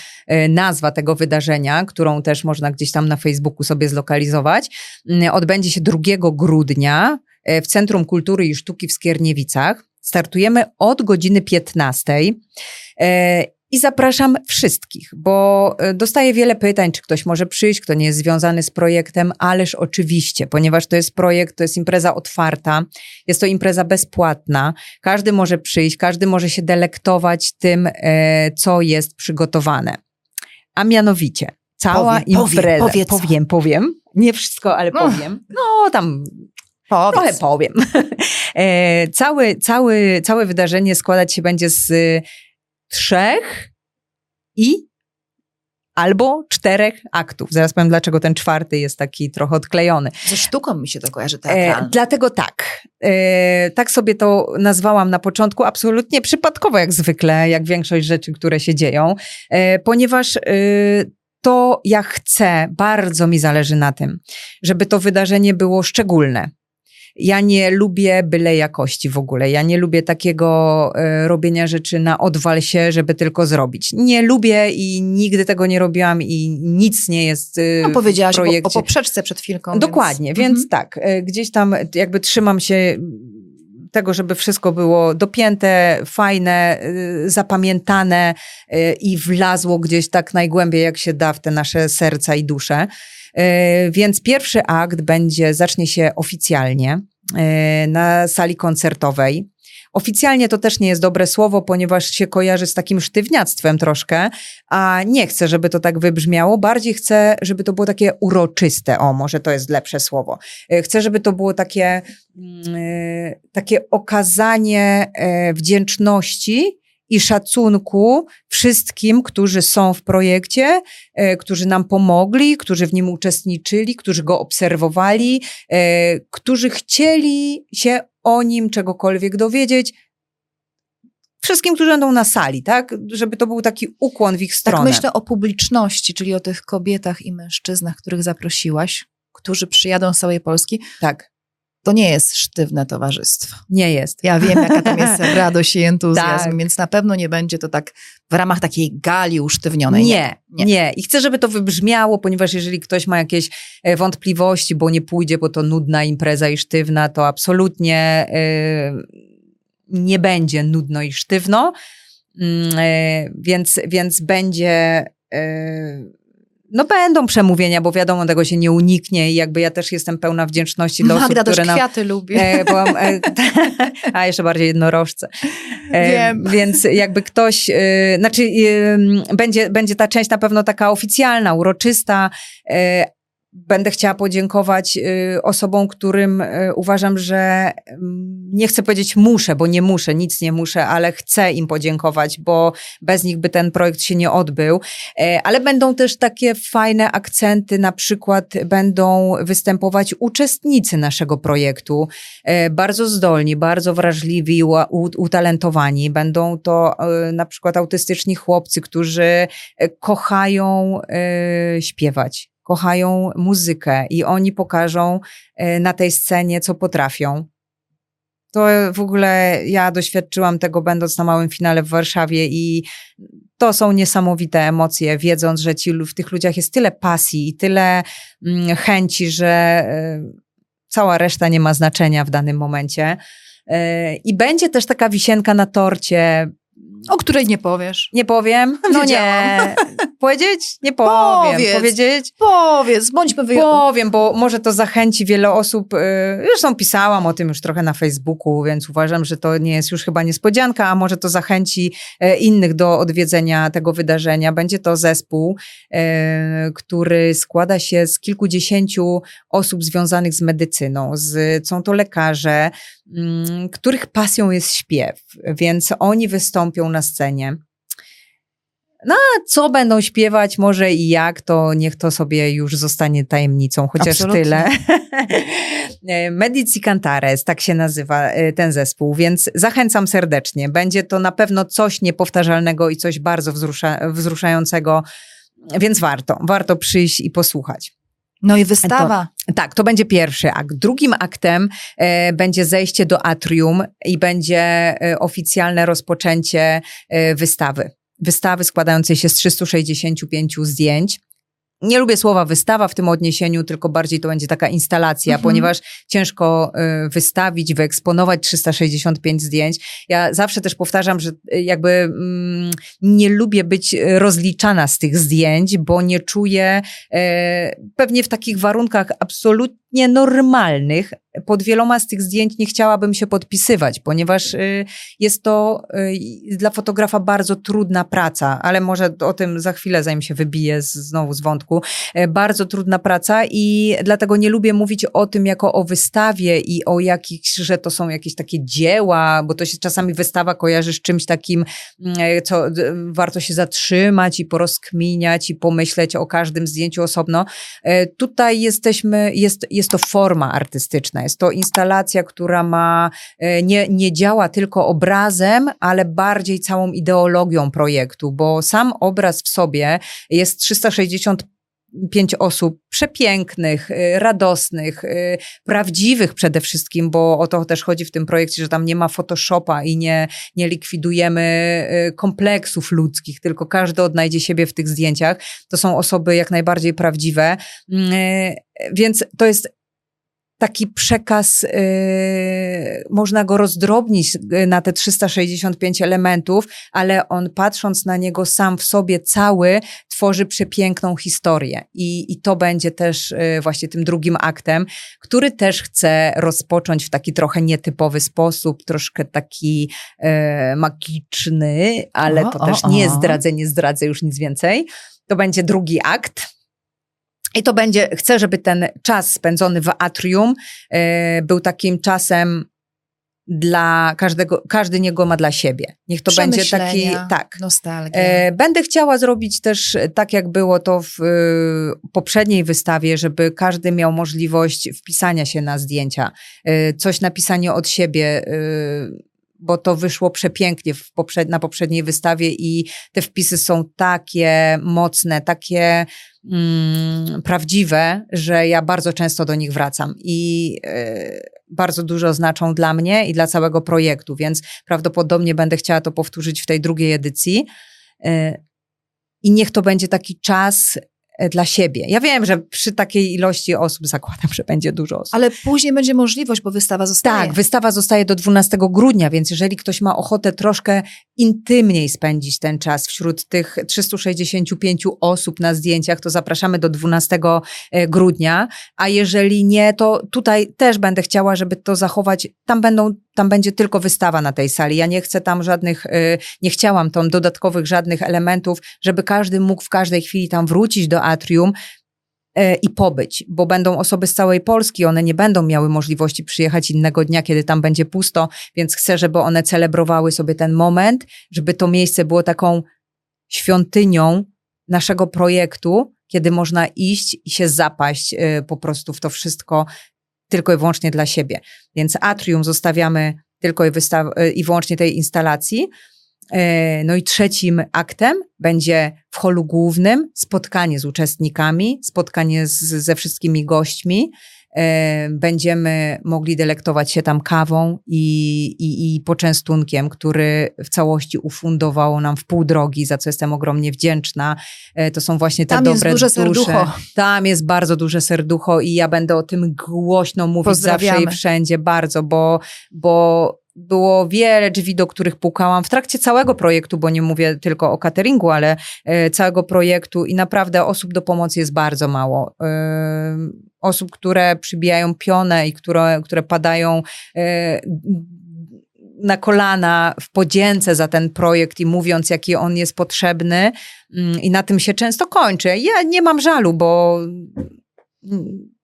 nazwa tego wydarzenia, którą też można gdzieś tam na Facebooku sobie zlokalizować, mm, odbędzie się 2 grudnia w Centrum Kultury i Sztuki w Skierniewicach. Startujemy od godziny 15. I zapraszam wszystkich, bo e, dostaję wiele pytań, czy ktoś może przyjść, kto nie jest związany z projektem, ależ oczywiście, ponieważ to jest projekt, to jest impreza otwarta, jest to impreza bezpłatna. Każdy może przyjść, każdy może się delektować tym, e, co jest przygotowane. A mianowicie, cała Powie- powie- impreza. powiedz. powiem, powiem. Nie wszystko, ale No. powiem. No, tam Powiedz. trochę powiem. [LAUGHS] e, cały, cały, całe wydarzenie składać się będzie z trzech i albo czterech aktów. Zaraz powiem, dlaczego ten czwarty jest taki trochę odklejony. Ze sztuką mi się to kojarzy E, teatralnie. dlatego tak. E, tak sobie to nazwałam na początku, absolutnie przypadkowo, jak zwykle, jak większość rzeczy, które się dzieją, e, ponieważ e, to ja chcę, bardzo mi zależy na tym, żeby to wydarzenie było szczególne. Ja nie lubię byle jakości w ogóle. Ja nie lubię takiego e, robienia rzeczy na odwal się, żeby tylko zrobić. Nie lubię i nigdy tego nie robiłam i nic nie jest e, No, powiedziałaś w o, o projekcie. poprzeczce przed chwilką. Dokładnie, więc, Mhm. tak, e, gdzieś tam jakby trzymam się tego, żeby wszystko było dopięte, fajne, y, zapamiętane y, i wlazło gdzieś tak najgłębiej, jak się da w te nasze serca i dusze. Y, Więc pierwszy akt będzie, zacznie się oficjalnie na sali koncertowej. Oficjalnie to też nie jest dobre słowo, ponieważ się kojarzy z takim sztywniactwem troszkę, a nie chcę, żeby to tak wybrzmiało. Bardziej chcę, żeby to było takie uroczyste. O, może to jest lepsze słowo. E, Chcę, żeby to było takie, mm, e, takie okazanie e, wdzięczności i szacunku wszystkim, którzy są w projekcie, którzy nam pomogli, którzy w nim uczestniczyli, którzy go obserwowali, którzy chcieli się o nim czegokolwiek dowiedzieć. Wszystkim, którzy będą na sali, tak? Żeby to był taki ukłon w ich stronę. Tak myślę o publiczności, czyli o tych kobietach i mężczyznach, których zaprosiłaś, którzy przyjadą z całej Polski. Tak, To nie jest sztywne towarzystwo. nie jest. Ja wiem, jaka tam jest [LAUGHS] radość i entuzjazm, Tak. więc na pewno nie będzie to tak w ramach takiej gali usztywnionej. Nie, nie. nie, I chcę, żeby to wybrzmiało, ponieważ jeżeli ktoś ma jakieś e, wątpliwości, bo nie pójdzie, bo to nudna impreza i sztywna, to absolutnie e, nie będzie nudno i sztywno. Mm, e, więc, więc będzie. No będą przemówienia, bo wiadomo, tego się nie uniknie i jakby ja też jestem pełna wdzięczności dla osób, Magda też które nam, kwiaty lubi. E, bo, e, [LAUGHS] a jeszcze bardziej jednorożce. E, Wiem. Więc jakby ktoś, e, znaczy e, będzie, będzie ta część na pewno taka oficjalna, uroczysta, e, będę chciała podziękować y, osobom, którym y, uważam, że mm, nie chcę powiedzieć muszę, bo nie muszę, nic nie muszę, ale chcę im podziękować, bo bez nich by ten projekt się nie odbył. E, ale będą też takie fajne akcenty, na przykład będą występować uczestnicy naszego projektu, e, bardzo zdolni, bardzo wrażliwi, utalentowani. Będą to e, na przykład autystyczni chłopcy, którzy kochają śpiewać kochają muzykę i oni pokażą e, na tej scenie, co potrafią. To w ogóle ja doświadczyłam tego, będąc na małym finale w Warszawie, i to są niesamowite emocje, wiedząc, że ci, w tych ludziach jest tyle pasji i tyle mm, chęci, że e, cała reszta nie ma znaczenia w danym momencie. E, I będzie też taka wisienka na torcie, o której nie powiesz. Nie powiem? [LAUGHS] No nie. [LAUGHS] Powiedzieć? Nie powiem. Powiedz, Powiedzieć? Powiedz, bądźmy wyjątkowi. Powiem, bo może to zachęci wiele osób. Y, zresztą pisałam o tym już trochę na Facebooku, więc uważam, że to nie jest już chyba niespodzianka, a może to zachęci e, innych do odwiedzenia tego wydarzenia. Będzie to zespół, e, który składa się z kilkudziesięciu osób związanych z medycyną. Z, są to lekarze, których pasją jest śpiew, więc oni wystąpią na scenie. No a co będą śpiewać, może i jak, to niech to sobie już zostanie tajemnicą, chociaż Absolutnie. tyle. [LAUGHS] Medici Cantares, tak się nazywa e, ten zespół, więc zachęcam serdecznie. Będzie to na pewno coś niepowtarzalnego i coś bardzo wzrusza, wzruszającego, więc warto, warto przyjść i posłuchać. No i wystawa. To, tak, to będzie pierwszy akt. Drugim aktem e, będzie zejście do atrium i będzie e, oficjalne rozpoczęcie e, wystawy. Wystawy składającej się z 365 zdjęć nie lubię słowa wystawa w tym odniesieniu, tylko bardziej to będzie taka instalacja, mhm. ponieważ ciężko y, wystawić, wyeksponować 365 zdjęć. Ja zawsze też powtarzam, że y, jakby mm, nie lubię być rozliczana z tych zdjęć, bo nie czuję e, pewnie w takich warunkach absolutnie normalnych, pod wieloma z tych zdjęć nie chciałabym się podpisywać, ponieważ y, jest to dla fotografa bardzo trudna praca, ale może o tym za chwilę, zanim się wybiję znowu z wątku, E, bardzo trudna praca i dlatego nie lubię mówić o tym jako o wystawie i o jakichś, że to są jakieś takie dzieła, bo to się czasami wystawa kojarzy z czymś takim, mm, e, co warto się zatrzymać i porozkminiać i pomyśleć o każdym zdjęciu osobno. E, tutaj jesteśmy, jest, jest to forma artystyczna, jest to instalacja, która ma, nie, nie działa tylko obrazem, ale bardziej całą ideologią projektu, bo sam obraz w sobie jest 360 pięć osób przepięknych, y, radosnych, y, prawdziwych przede wszystkim, bo o to też chodzi w tym projekcie, że tam nie ma Photoshopa i nie, nie likwidujemy kompleksów ludzkich, tylko każdy odnajdzie siebie w tych zdjęciach. To są osoby jak najbardziej prawdziwe. Więc to jest taki przekaz, yy, można go rozdrobnić y, na te 365 elementów, ale on patrząc na niego sam w sobie cały, tworzy przepiękną historię. I, i to będzie też yy, właśnie tym drugim aktem, który też chce rozpocząć w taki trochę nietypowy sposób, troszkę taki yy, magiczny, ale o, to o, też nie zdradzę, nie zdradzę już nic więcej. To będzie drugi akt. I to będzie, chcę, żeby ten czas spędzony w atrium e, był takim czasem dla każdego, każdy niego ma dla siebie. Niech to będzie taki, tak. Nostalgia. E, będę chciała zrobić też tak, jak było to w e, poprzedniej wystawie, żeby każdy miał możliwość wpisania się na zdjęcia, coś napisania od siebie, bo to wyszło przepięknie poprzed na poprzedniej wystawie i te wpisy są takie mocne, takie mm, prawdziwe, że ja bardzo często do nich wracam i y, bardzo dużo znaczą dla mnie i dla całego projektu, więc prawdopodobnie będę chciała to powtórzyć w tej drugiej edycji. Y, I niech to będzie taki czas dla siebie. Ja wiem, że przy takiej ilości osób zakładam, że będzie dużo osób. Ale później będzie możliwość, bo wystawa zostaje. Tak, wystawa zostaje do 12 grudnia, więc jeżeli ktoś ma ochotę troszkę intymniej spędzić ten czas wśród tych 365 osób na zdjęciach, to zapraszamy do 12 e, grudnia, a jeżeli nie, to tutaj też będę chciała, żeby to zachować. Tam będą tam będzie tylko wystawa na tej sali. Ja nie chcę tam żadnych, y, nie chciałam tam dodatkowych żadnych elementów, żeby każdy mógł w każdej chwili tam wrócić do atrium. e, i pobyć, bo będą osoby z całej Polski, one nie będą miały możliwości przyjechać innego dnia, kiedy tam będzie pusto, więc chcę, żeby one celebrowały sobie ten moment, żeby to miejsce było taką świątynią naszego projektu, kiedy można iść i się zapaść y, po prostu w to wszystko tylko i wyłącznie dla siebie. Więc atrium zostawiamy tylko i, i wyłącznie tej instalacji. Y, no i trzecim aktem będzie w holu głównym spotkanie z uczestnikami, spotkanie z, ze wszystkimi gośćmi, E, będziemy mogli delektować się tam kawą i, i, i poczęstunkiem, który w całości ufundowało nam w pół drogi, za co jestem ogromnie wdzięczna. E, to są właśnie te tam dobre jest duże dusze. serducho. Tam jest bardzo duże serducho i ja będę o tym głośno mówić zawsze i wszędzie bardzo, bo, bo było wiele drzwi, do których pukałam w trakcie całego projektu, bo nie mówię tylko o cateringu, ale e, całego projektu i naprawdę osób do pomocy jest bardzo mało. E, osób, które przybijają pionę i które, które padają e, na kolana w podzięce za ten projekt i mówiąc, jaki on jest potrzebny mm, i na tym się często kończy. Ja nie mam żalu, bo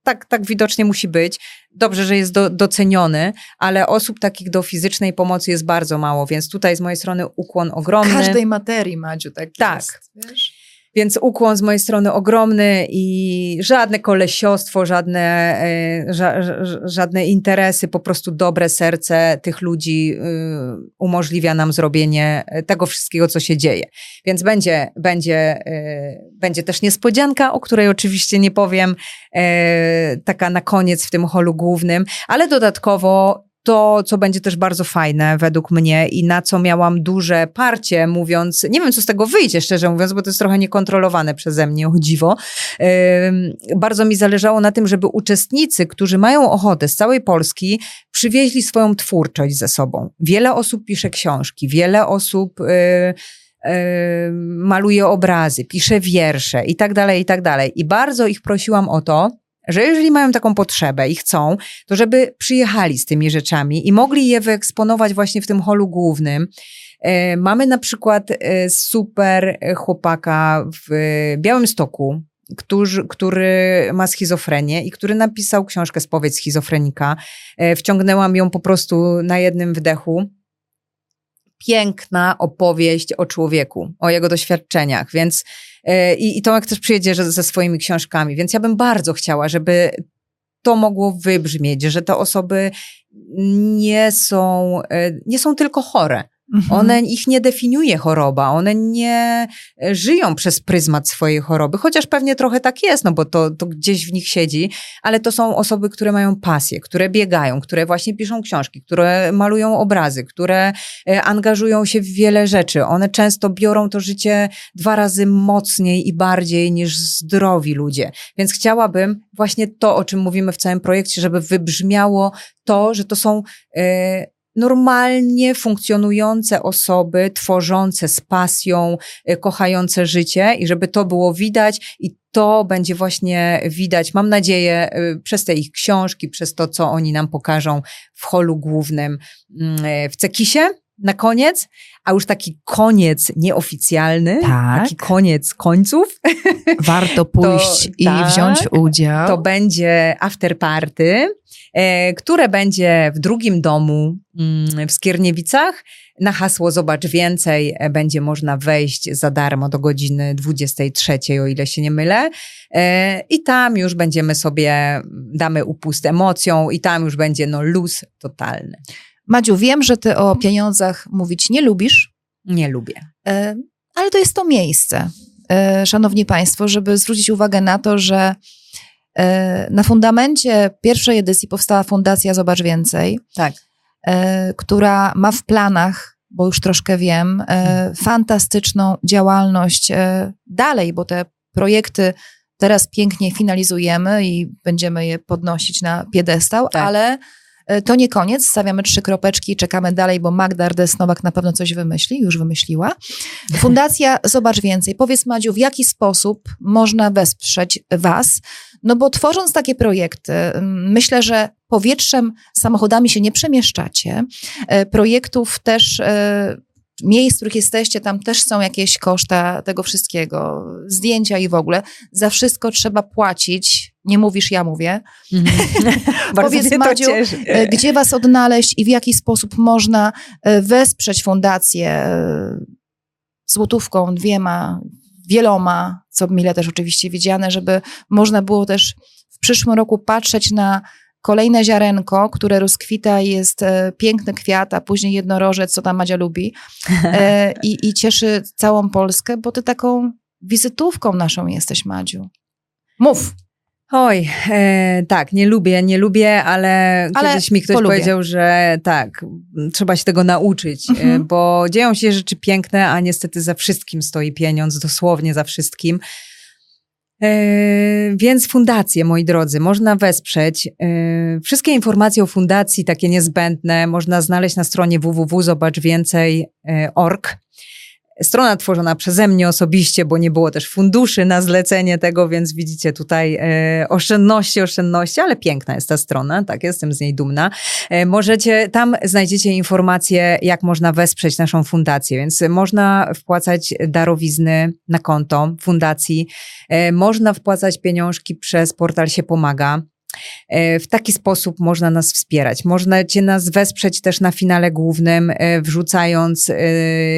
tak, tak widocznie musi być. Dobrze, że jest do, doceniony, ale osób takich do fizycznej pomocy jest bardzo mało, więc tutaj z mojej strony ukłon ogromny. Każdej materii, Madziu, tak, tak. jest. Wiesz? Więc ukłon z mojej strony ogromny i żadne kolesiostwo, żadne, e, ża, żadne interesy, po prostu dobre serce tych ludzi y, umożliwia nam zrobienie tego wszystkiego, co się dzieje. Więc będzie, będzie, będzie też niespodzianka, o której oczywiście nie powiem, e, taka na koniec w tym holu głównym, ale dodatkowo to, co będzie też bardzo fajne według mnie i na co miałam duże parcie, mówiąc, nie wiem, co z tego wyjdzie, szczerze mówiąc, bo to jest trochę niekontrolowane przeze mnie, o dziwo. Bardzo mi zależało na tym, żeby uczestnicy, którzy mają ochotę z całej Polski, przywieźli swoją twórczość ze sobą. Wiele osób pisze książki, wiele osób... Yy, maluje obrazy, pisze wiersze i tak dalej, i tak dalej. I bardzo ich prosiłam o to, że jeżeli mają taką potrzebę i chcą, to żeby przyjechali z tymi rzeczami i mogli je wyeksponować właśnie w tym holu głównym. E, mamy na przykład e, super chłopaka w Białymstoku, który, który ma schizofrenię i który napisał książkę Spowiedź schizofrenika. E, wciągnęłam ją po prostu na jednym wdechu piękna opowieść o człowieku, o jego doświadczeniach, więc i, i Tomek też przyjedzie ze swoimi książkami, więc ja bym bardzo chciała, żeby to mogło wybrzmieć, że te osoby nie są, e, nie są tylko chore, Mhm. One, ich nie definiuje choroba, one nie e, żyją przez pryzmat swojej choroby, chociaż pewnie trochę tak jest, no bo to, to gdzieś w nich siedzi, ale to są osoby, które mają pasję, które biegają, które właśnie piszą książki, które malują obrazy, które e, angażują się w wiele rzeczy. One często biorą to życie dwa razy mocniej i bardziej niż zdrowi ludzie. Więc chciałabym właśnie to, o czym mówimy w całym projekcie, żeby wybrzmiało to, że to są e, normalnie funkcjonujące osoby, tworzące z pasją, y, kochające życie i żeby to było widać i to będzie właśnie widać, mam nadzieję, y, przez te ich książki, przez to, co oni nam pokażą w holu głównym mm, y, w Cekisie na koniec, a już taki koniec nieoficjalny, tak. taki koniec końców. [LAUGHS] Warto pójść to, i tak, wziąć udział. To będzie after party, e, które będzie w drugim domu mm, w Skierniewicach. Na hasło Zobacz Więcej e, będzie można wejść za darmo do godziny 23, o ile się nie mylę. E, I tam już będziemy sobie, damy upust emocjom i tam już będzie no luz totalny. Madziu, wiem, że ty o pieniądzach mówić nie lubisz. Nie lubię. E, ale to jest to miejsce, e, szanowni państwo, żeby zwrócić uwagę na to, że e, na fundamencie pierwszej edycji powstała Fundacja Zobacz Więcej, tak. która ma w planach, bo już troszkę wiem, fantastyczną działalność dalej, bo te projekty teraz pięknie finalizujemy i będziemy je podnosić na piedestał, tak. ale to nie koniec, stawiamy trzy kropeczki, czekamy dalej, bo Magda Ardesnowak na pewno coś wymyśli, już wymyśliła. Fundacja [LAUGHS] Zobacz Więcej. Powiedz Madziu, w jaki sposób można wesprzeć Was? No bo tworząc takie projekty, myślę, że powietrzem, samochodami się nie przemieszczacie. E, projektów też e, miejsc, w których jesteście, tam też są jakieś koszta tego wszystkiego, zdjęcia i w ogóle. Za wszystko trzeba płacić. Nie mówisz, ja mówię. [LAUGHS] [LAUGHS] Bardzo Powiedz, Madziu. E, Gdzie was odnaleźć i w jaki sposób można e, wesprzeć fundację e, złotówką, dwiema, wieloma, co mile też oczywiście widziane, żeby można było też w przyszłym roku patrzeć na kolejne ziarenko, które rozkwita jest e, piękny kwiat, a później jednorożec, co tam Madzia lubi [LAUGHS] e, i, i cieszy całą Polskę, bo ty taką wizytówką naszą jesteś, Madziu. Mów. Oj, e, tak, nie lubię, nie lubię, ale, Ale kiedyś mi ktoś polubię. powiedział, że tak, trzeba się tego nauczyć, Mhm. e, bo dzieją się rzeczy piękne, a niestety za wszystkim stoi pieniądz, dosłownie za wszystkim. E, więc fundacje, moi drodzy, można wesprzeć. E, wszystkie informacje o fundacji, takie niezbędne, można znaleźć na stronie www.zobaczwięcej.org. Strona tworzona przeze mnie osobiście, bo nie było też funduszy na zlecenie tego, więc widzicie tutaj e, oszczędności, oszczędności, ale piękna jest ta strona, tak, jestem z niej dumna. E, możecie, tam znajdziecie informacje, jak można wesprzeć naszą fundację, więc można wpłacać darowizny na konto fundacji, e, można wpłacać pieniążki przez portal się pomaga. E, W taki sposób można nas wspierać. Możecie nas wesprzeć też na finale głównym, e, wrzucając e,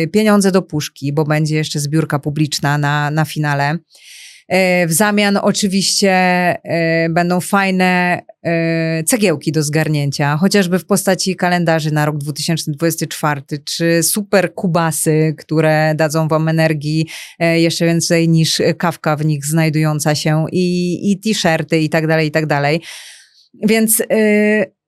pieniądze do puszki, bo będzie jeszcze zbiórka publiczna na, na finale. E, W zamian oczywiście e, będą fajne e, cegiełki do zgarnięcia, chociażby w postaci kalendarzy na rok 2024, czy super kubasy, które dadzą wam energii jeszcze więcej niż kawka w nich znajdująca się i, i t-shirty i tak dalej, i tak dalej. Więc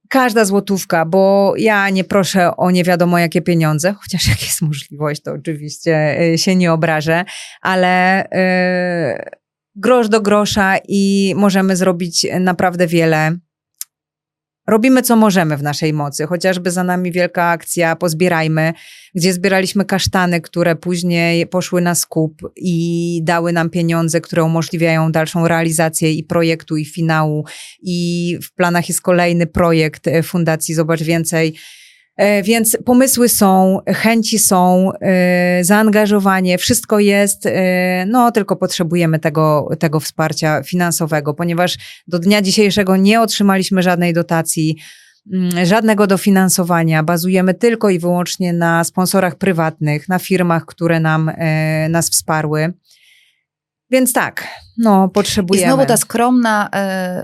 każda złotówka, bo ja nie proszę o nie wiadomo jakie pieniądze, chociaż jak jest możliwość, to oczywiście się nie obrażę, ale e, grosz do grosza i możemy zrobić naprawdę wiele. Robimy co możemy w naszej mocy, chociażby za nami wielka akcja Pozbierajmy, gdzie zbieraliśmy kasztany, które później poszły na skup i dały nam pieniądze, które umożliwiają dalszą realizację i projektu, i finału. I w planach jest kolejny projekt e, Fundacji Zobacz Więcej. E, Więc pomysły są, chęci są, e, zaangażowanie, wszystko jest, e, no tylko potrzebujemy tego, tego wsparcia finansowego, ponieważ do dnia dzisiejszego nie otrzymaliśmy żadnej dotacji, mm, żadnego dofinansowania. Bazujemy tylko i wyłącznie na sponsorach prywatnych, na firmach, które nam, nas wsparły. Więc tak, no I potrzebujemy. znowu ta skromna,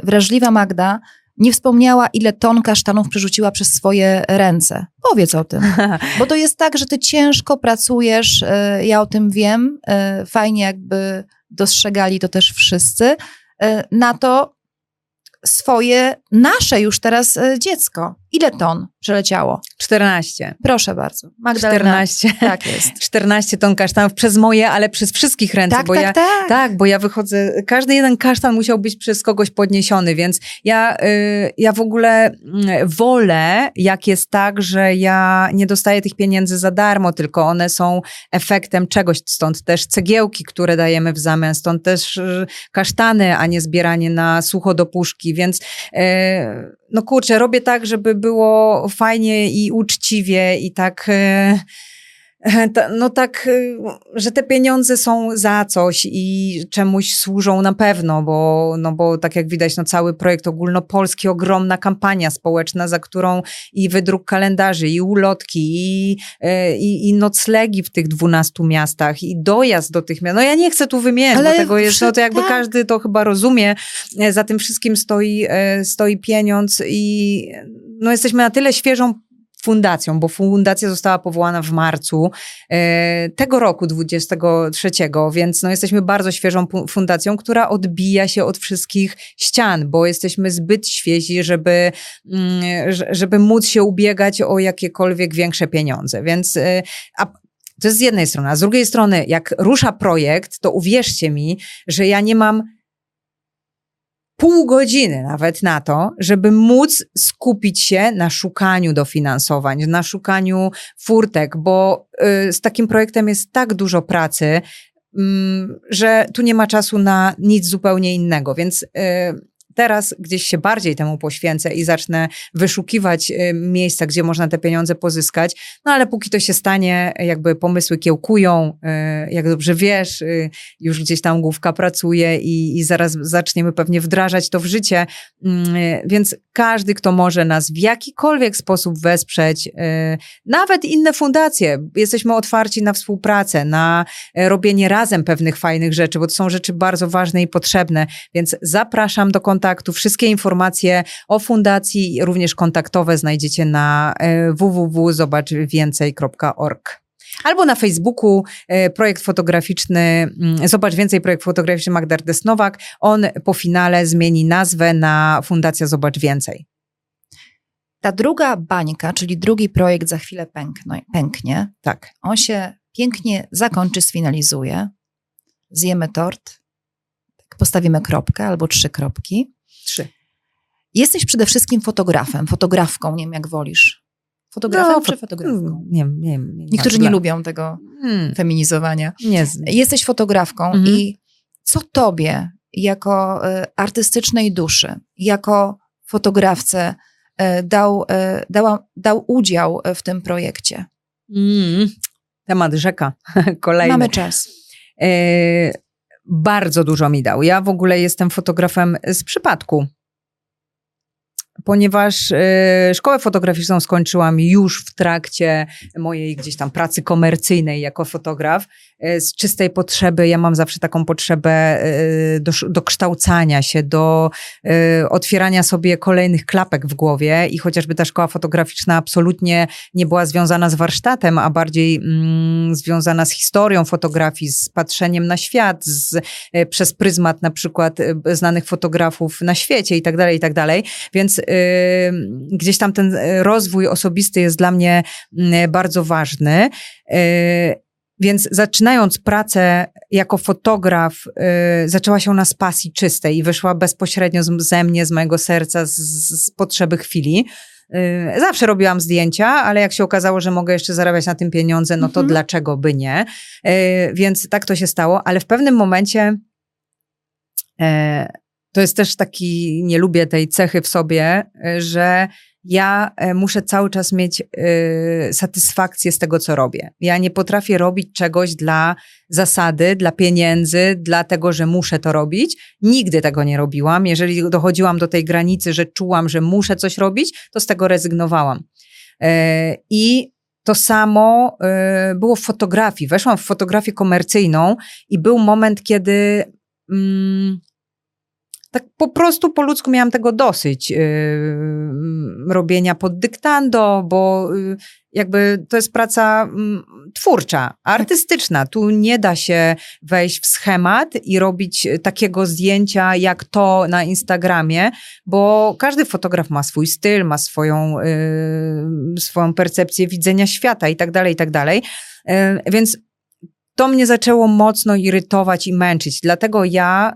wrażliwa Magda nie wspomniała, ile ton kasztanów przerzuciła przez swoje ręce. Powiedz o tym. [LAUGHS] Bo to jest tak, że ty ciężko pracujesz, e, ja o tym wiem, e, fajnie jakby dostrzegali to też wszyscy, e, na to swoje, nasze już teraz dziecko. Ile ton przeleciało? 14. Proszę bardzo. Magdalena. 14. Tak jest. [LAUGHS] 14 ton kasztanów przez moje, ale przez wszystkich ręce, Tak, bo tak, ja tak. Tak, bo ja wychodzę, każdy jeden kasztan musiał być przez kogoś podniesiony, więc ja, y, ja w ogóle mm, wolę, jak jest tak, że ja nie dostaję tych pieniędzy za darmo, tylko one są efektem czegoś, stąd też cegiełki, które dajemy w zamian, stąd też y, kasztany, a nie zbieranie na sucho do puszki, więc y, no kurczę, robię tak, żeby było fajnie i uczciwie i tak... No tak, y, że te pieniądze są za coś i czemuś służą na pewno, bo, no bo tak jak widać, no cały projekt ogólnopolski, ogromna kampania społeczna, za którą i wydruk kalendarzy, i ulotki, i, y, i, i noclegi w tych dwunastu miastach, i dojazd do tych miast. No ja nie chcę tu wymieniać, Ale bo tego jest, no to jakby tak. każdy to chyba rozumie. E, Za tym wszystkim stoi, e, stoi pieniądz i no jesteśmy na tyle świeżą fundacją, bo fundacja została powołana w marcu e, tego roku 23, więc no jesteśmy bardzo świeżą fundacją, która odbija się od wszystkich ścian, bo jesteśmy zbyt świezi, żeby, mm, że- żeby móc się ubiegać o jakiekolwiek większe pieniądze. Więc e, to jest z jednej strony, a z drugiej strony, jak rusza projekt, to uwierzcie mi, że ja nie mam pół godziny nawet na to, żeby móc skupić się na szukaniu dofinansowań, na szukaniu furtek, bo y, z takim projektem jest tak dużo pracy, mm, że tu nie ma czasu na nic zupełnie innego. Więc y, teraz gdzieś się bardziej temu poświęcę i zacznę wyszukiwać y, miejsca, gdzie można te pieniądze pozyskać. No ale póki to się stanie, jakby pomysły kiełkują, y, jak dobrze wiesz, y, już gdzieś tam główka pracuje i, i zaraz zaczniemy pewnie wdrażać to w życie. Mm, więc każdy, kto może nas w jakikolwiek sposób wesprzeć, nawet inne fundacje, jesteśmy otwarci na współpracę, na robienie razem pewnych fajnych rzeczy, bo to są rzeczy bardzo ważne i potrzebne, więc zapraszam do kontaktu. Wszystkie informacje o fundacji, również kontaktowe znajdziecie na e, www.zobaczwięcej.org. Albo na Facebooku e, projekt fotograficzny, mm, zobacz więcej, projekt fotograficzny Magdardes Nowak. On po finale zmieni nazwę na Fundacja Zobacz Więcej. Ta druga bańka, czyli drugi projekt za chwilę pęknie, pęknie. Tak. On się pięknie zakończy, sfinalizuje. Zjemy tort, postawimy kropkę albo trzy kropki. Trzy. Jesteś przede wszystkim fotografem, fotografką, nie wiem jak wolisz. Fotografem no, czy fotografką? Mm, nie, nie, nie, Niektórzy nie lubią tego hmm. feminizowania. Nie. Jesteś fotografką mhm. i co tobie jako y, artystycznej duszy, jako fotografce y, dał, y, dała, dał udział w tym projekcie? Mm. Temat rzeka. [LAUGHS] Kolejny. Mamy czas bardzo dużo mi dał. Ja w ogóle jestem fotografem z przypadku ponieważ y, szkołę fotograficzną skończyłam już w trakcie mojej gdzieś tam pracy komercyjnej jako fotograf. Y, z czystej potrzeby, ja mam zawsze taką potrzebę y, do, do kształcania się, do otwierania sobie kolejnych klapek w głowie i chociażby ta szkoła fotograficzna absolutnie nie była związana z warsztatem, a bardziej mm, związana z historią fotografii, z patrzeniem na świat, z, przez pryzmat na przykład znanych fotografów na świecie i tak dalej, i tak dalej. Więc gdzieś tam ten e, rozwój osobisty jest dla mnie mm, bardzo ważny. E, więc zaczynając pracę jako fotograf, zaczęła się ona z pasji czystej i wyszła bezpośrednio ze mnie, z mojego serca, z, z potrzeby chwili. Zawsze robiłam zdjęcia, ale jak się okazało, że mogę jeszcze zarabiać na tym pieniądze, no to mhm. dlaczego by nie? Więc tak to się stało, ale w pewnym momencie to jest też taki, nie lubię tej cechy w sobie, y, że ja y, muszę cały czas mieć y, satysfakcję z tego, co robię. Ja nie potrafię robić czegoś dla zasady, dla pieniędzy, dla tego, że muszę to robić. Nigdy tego nie robiłam. Jeżeli dochodziłam do tej granicy, że czułam, że muszę coś robić, to z tego rezygnowałam. I to samo było w fotografii. Weszłam w fotografię komercyjną i był moment, kiedy. Mm, tak po prostu po ludzku miałam tego dosyć yy, robienia pod dyktando, bo yy, jakby to jest praca yy, twórcza, artystyczna. Tu nie da się wejść w schemat i robić takiego zdjęcia jak to na Instagramie, bo każdy fotograf ma swój styl, ma swoją, y, swoją percepcję widzenia świata i tak dalej, i tak dalej. Y, więc to mnie zaczęło mocno irytować i męczyć. Dlatego ja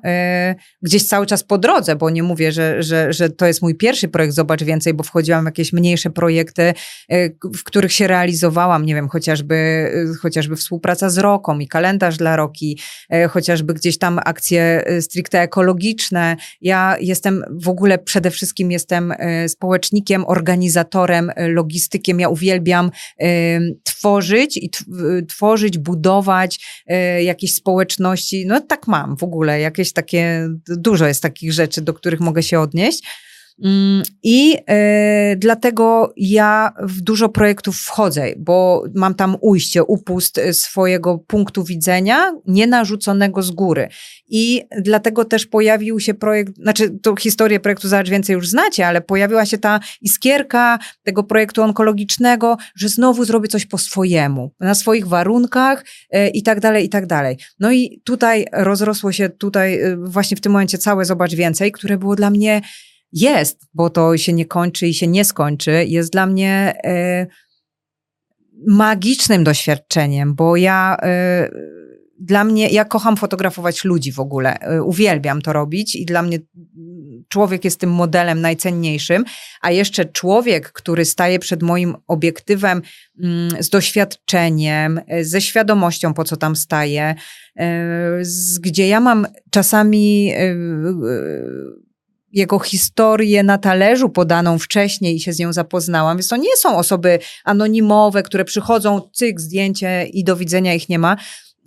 y, gdzieś cały czas po drodze, bo nie mówię, że, że, że to jest mój pierwszy projekt Zobacz Więcej, bo wchodziłam w jakieś mniejsze projekty, y, w których się realizowałam, nie wiem, chociażby, y, chociażby współpraca z Roką i kalendarz dla Roki, chociażby gdzieś tam akcje stricte ekologiczne. Ja jestem w ogóle przede wszystkim jestem społecznikiem, organizatorem, logistykiem. Ja uwielbiam tworzyć i tworzyć, budować y, jakiejś społeczności. No tak mam w ogóle, jakieś takie, dużo jest takich rzeczy, do których mogę się odnieść. Mm, I y, dlatego ja w dużo projektów wchodzę, bo mam tam ujście, upust swojego punktu widzenia, nie narzuconego z góry. I dlatego też pojawił się projekt, znaczy tą historię projektu Zobacz Więcej już znacie, ale pojawiła się ta iskierka tego projektu onkologicznego, że znowu zrobię coś po swojemu, na swoich warunkach y, i tak dalej, i tak dalej. No i tutaj rozrosło się tutaj y, właśnie w tym momencie całe Zobacz Więcej, które było dla mnie jest, bo to się nie kończy i się nie skończy, jest dla mnie y, magicznym doświadczeniem, bo ja y, dla mnie, ja kocham fotografować ludzi w ogóle. Y, uwielbiam to robić i dla mnie człowiek jest tym modelem najcenniejszym, a jeszcze człowiek, który staje przed moim obiektywem mm, z doświadczeniem, ze świadomością, po co tam staje, gdzie ja mam czasami jego historię na talerzu podaną wcześniej i się z nią zapoznałam, więc to nie są osoby anonimowe, które przychodzą, cyk, zdjęcie i do widzenia ich nie ma.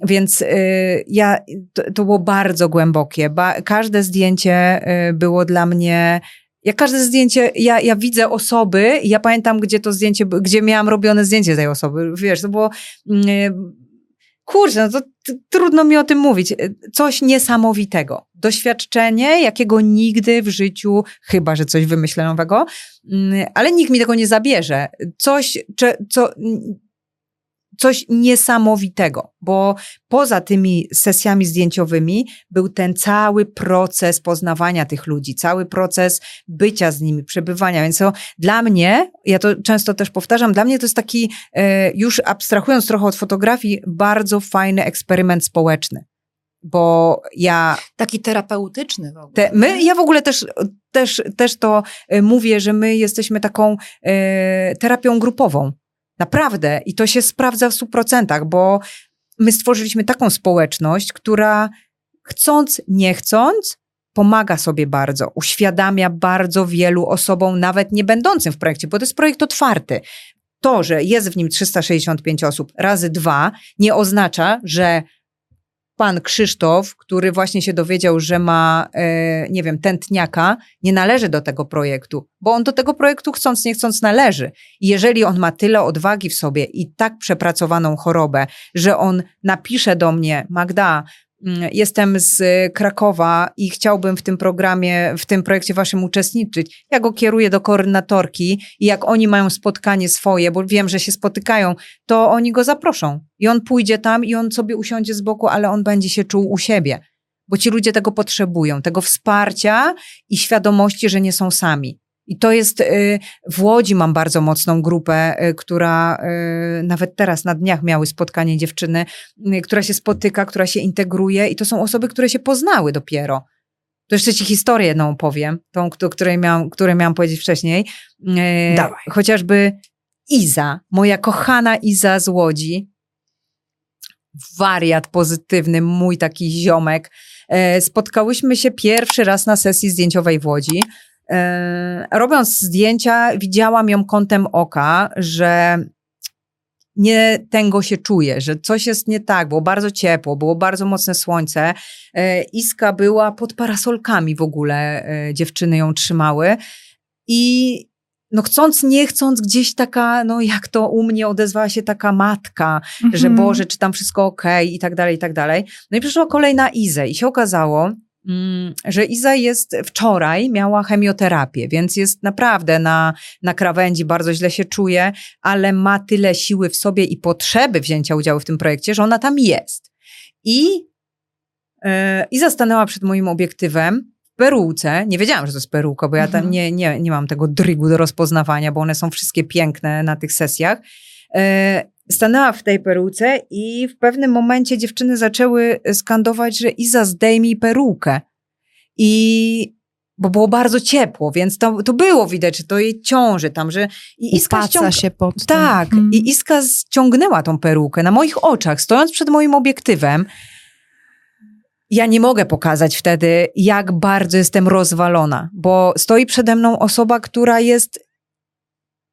Więc y, ja, to, to, było bardzo głębokie. Ba, każde zdjęcie y, było dla mnie ja każde zdjęcie, ja, ja widzę osoby ja pamiętam, gdzie to zdjęcie, gdzie miałam robione zdjęcie tej osoby. Wiesz, to było, mm, kurczę, no to trudno mi o tym mówić. Coś niesamowitego. Doświadczenie, jakiego nigdy w życiu, chyba, że coś wymyślę nowego, mm, ale nikt mi tego nie zabierze. Coś, co, coś niesamowitego, bo poza tymi sesjami zdjęciowymi był ten cały proces poznawania tych ludzi, cały proces bycia z nimi, przebywania. Więc to dla mnie, ja to często też powtarzam, dla mnie to jest taki, e, już abstrahując trochę od fotografii, bardzo fajny eksperyment społeczny bo ja... Taki terapeutyczny w ogóle. Te, my, ja w ogóle też, też, też to e, mówię, że my jesteśmy taką e, terapią grupową. Naprawdę. I to się sprawdza w 100%, bo my stworzyliśmy taką społeczność, która chcąc, nie chcąc, pomaga sobie bardzo, uświadamia bardzo wielu osobom, nawet nie będącym w projekcie, bo to jest projekt otwarty. To, że jest w nim 365 osób razy dwa, nie oznacza, że pan Krzysztof, który właśnie się dowiedział, że ma, e, nie wiem, tętniaka, nie należy do tego projektu, bo on do tego projektu chcąc, nie chcąc należy. I jeżeli on ma tyle odwagi w sobie i tak przepracowaną chorobę, że on napisze do mnie, Magda, jestem z Krakowa i chciałbym w tym programie, w tym projekcie waszym uczestniczyć. Ja go kieruję do koordynatorki i jak oni mają spotkanie swoje, bo wiem, że się spotykają, to oni go zaproszą. I on pójdzie tam i on sobie usiądzie z boku, ale on będzie się czuł u siebie. Bo ci ludzie tego potrzebują, tego wsparcia i świadomości, że nie są sami. I to jest, y, w Łodzi mam bardzo mocną grupę, y, która y, nawet teraz na dniach miały spotkanie dziewczyny, która się spotyka, która się integruje i to są osoby, które się poznały dopiero. To jeszcze ci historię jedną opowiem, tą, której miałam, której miałam powiedzieć wcześniej. Dawaj. Chociażby Iza, moja kochana Iza z Łodzi, wariat pozytywny, mój taki ziomek. Spotkałyśmy się pierwszy raz na sesji zdjęciowej w Łodzi. E, robiąc zdjęcia, widziałam ją kątem oka, że nie tęgo się czuje, że coś jest nie tak, było bardzo ciepło, było bardzo mocne słońce. E, Iska była pod parasolkami w ogóle, e, dziewczyny ją trzymały i no chcąc, nie chcąc, gdzieś taka, no jak to u mnie odezwała się taka matka, mhm. że Boże, czy tam wszystko okay, i tak dalej, i tak dalej. No i przyszła kolejna Izę i się okazało, że Iza jest wczoraj, miała chemioterapię, więc jest naprawdę na, na krawędzi, bardzo źle się czuje, ale ma tyle siły w sobie i potrzeby wzięcia udziału w tym projekcie, że ona tam jest. I yy, Iza stanęła przed moim obiektywem w peruce. Nie wiedziałam, że to jest peruka, bo ja tam mhm. nie, nie, nie mam tego drygu do rozpoznawania, bo one są wszystkie piękne na tych sesjach. Yy, stanęła w tej peruce i w pewnym momencie dziewczyny zaczęły skandować, że Iza zdejmij perukę. I bo było bardzo ciepło, więc to, to było widać, że to jej ciąży tam, że i Iska I ściąg... się pod tym. Tak, hmm. i Iska ściągnęła tą perukę na moich oczach, stojąc przed moim obiektywem. Ja nie mogę pokazać wtedy, jak bardzo jestem rozwalona, bo stoi przede mną osoba, która jest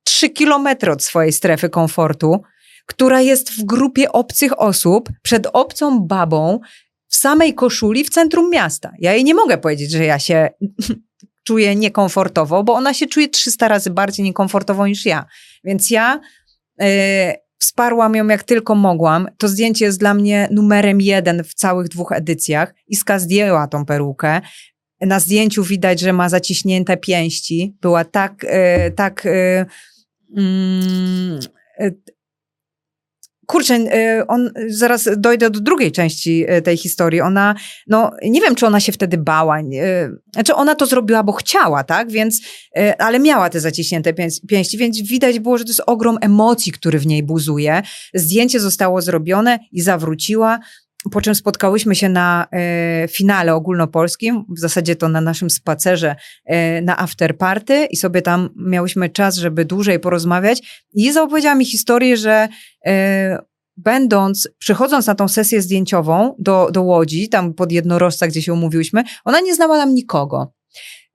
trzy kilometry od swojej strefy komfortu, która jest w grupie obcych osób, przed obcą babą, w samej koszuli w centrum miasta. Ja jej nie mogę powiedzieć, że ja się [LAUGHS] czuję niekomfortowo, bo ona się czuje 300 razy bardziej niekomfortowo niż ja. Więc ja yy, wsparłam ją jak tylko mogłam. To zdjęcie jest dla mnie numerem jeden w całych dwóch edycjach. Iska zdjęła tą perukę. Na zdjęciu widać, że ma zaciśnięte pięści. Była tak, yy, tak yy, kurczę, y, on, zaraz dojdę do drugiej części y, tej historii. Ona, no, nie wiem, czy ona się wtedy bała. Y, znaczy, ona to zrobiła, bo chciała, tak? Więc, ale miała te zaciśnięte pięści, więc widać było, że to jest ogrom emocji, który w niej buzuje. Zdjęcie zostało zrobione i zawróciła. Po czym spotkałyśmy się na e, finale ogólnopolskim, w zasadzie to na naszym spacerze e, na afterparty i sobie tam miałyśmy czas, żeby dłużej porozmawiać. I Iza opowiedziała mi historię, że e, będąc, przychodząc na tą sesję zdjęciową do, do Łodzi, tam pod Jednorożca, gdzie się umówiłyśmy, ona nie znała tam nikogo.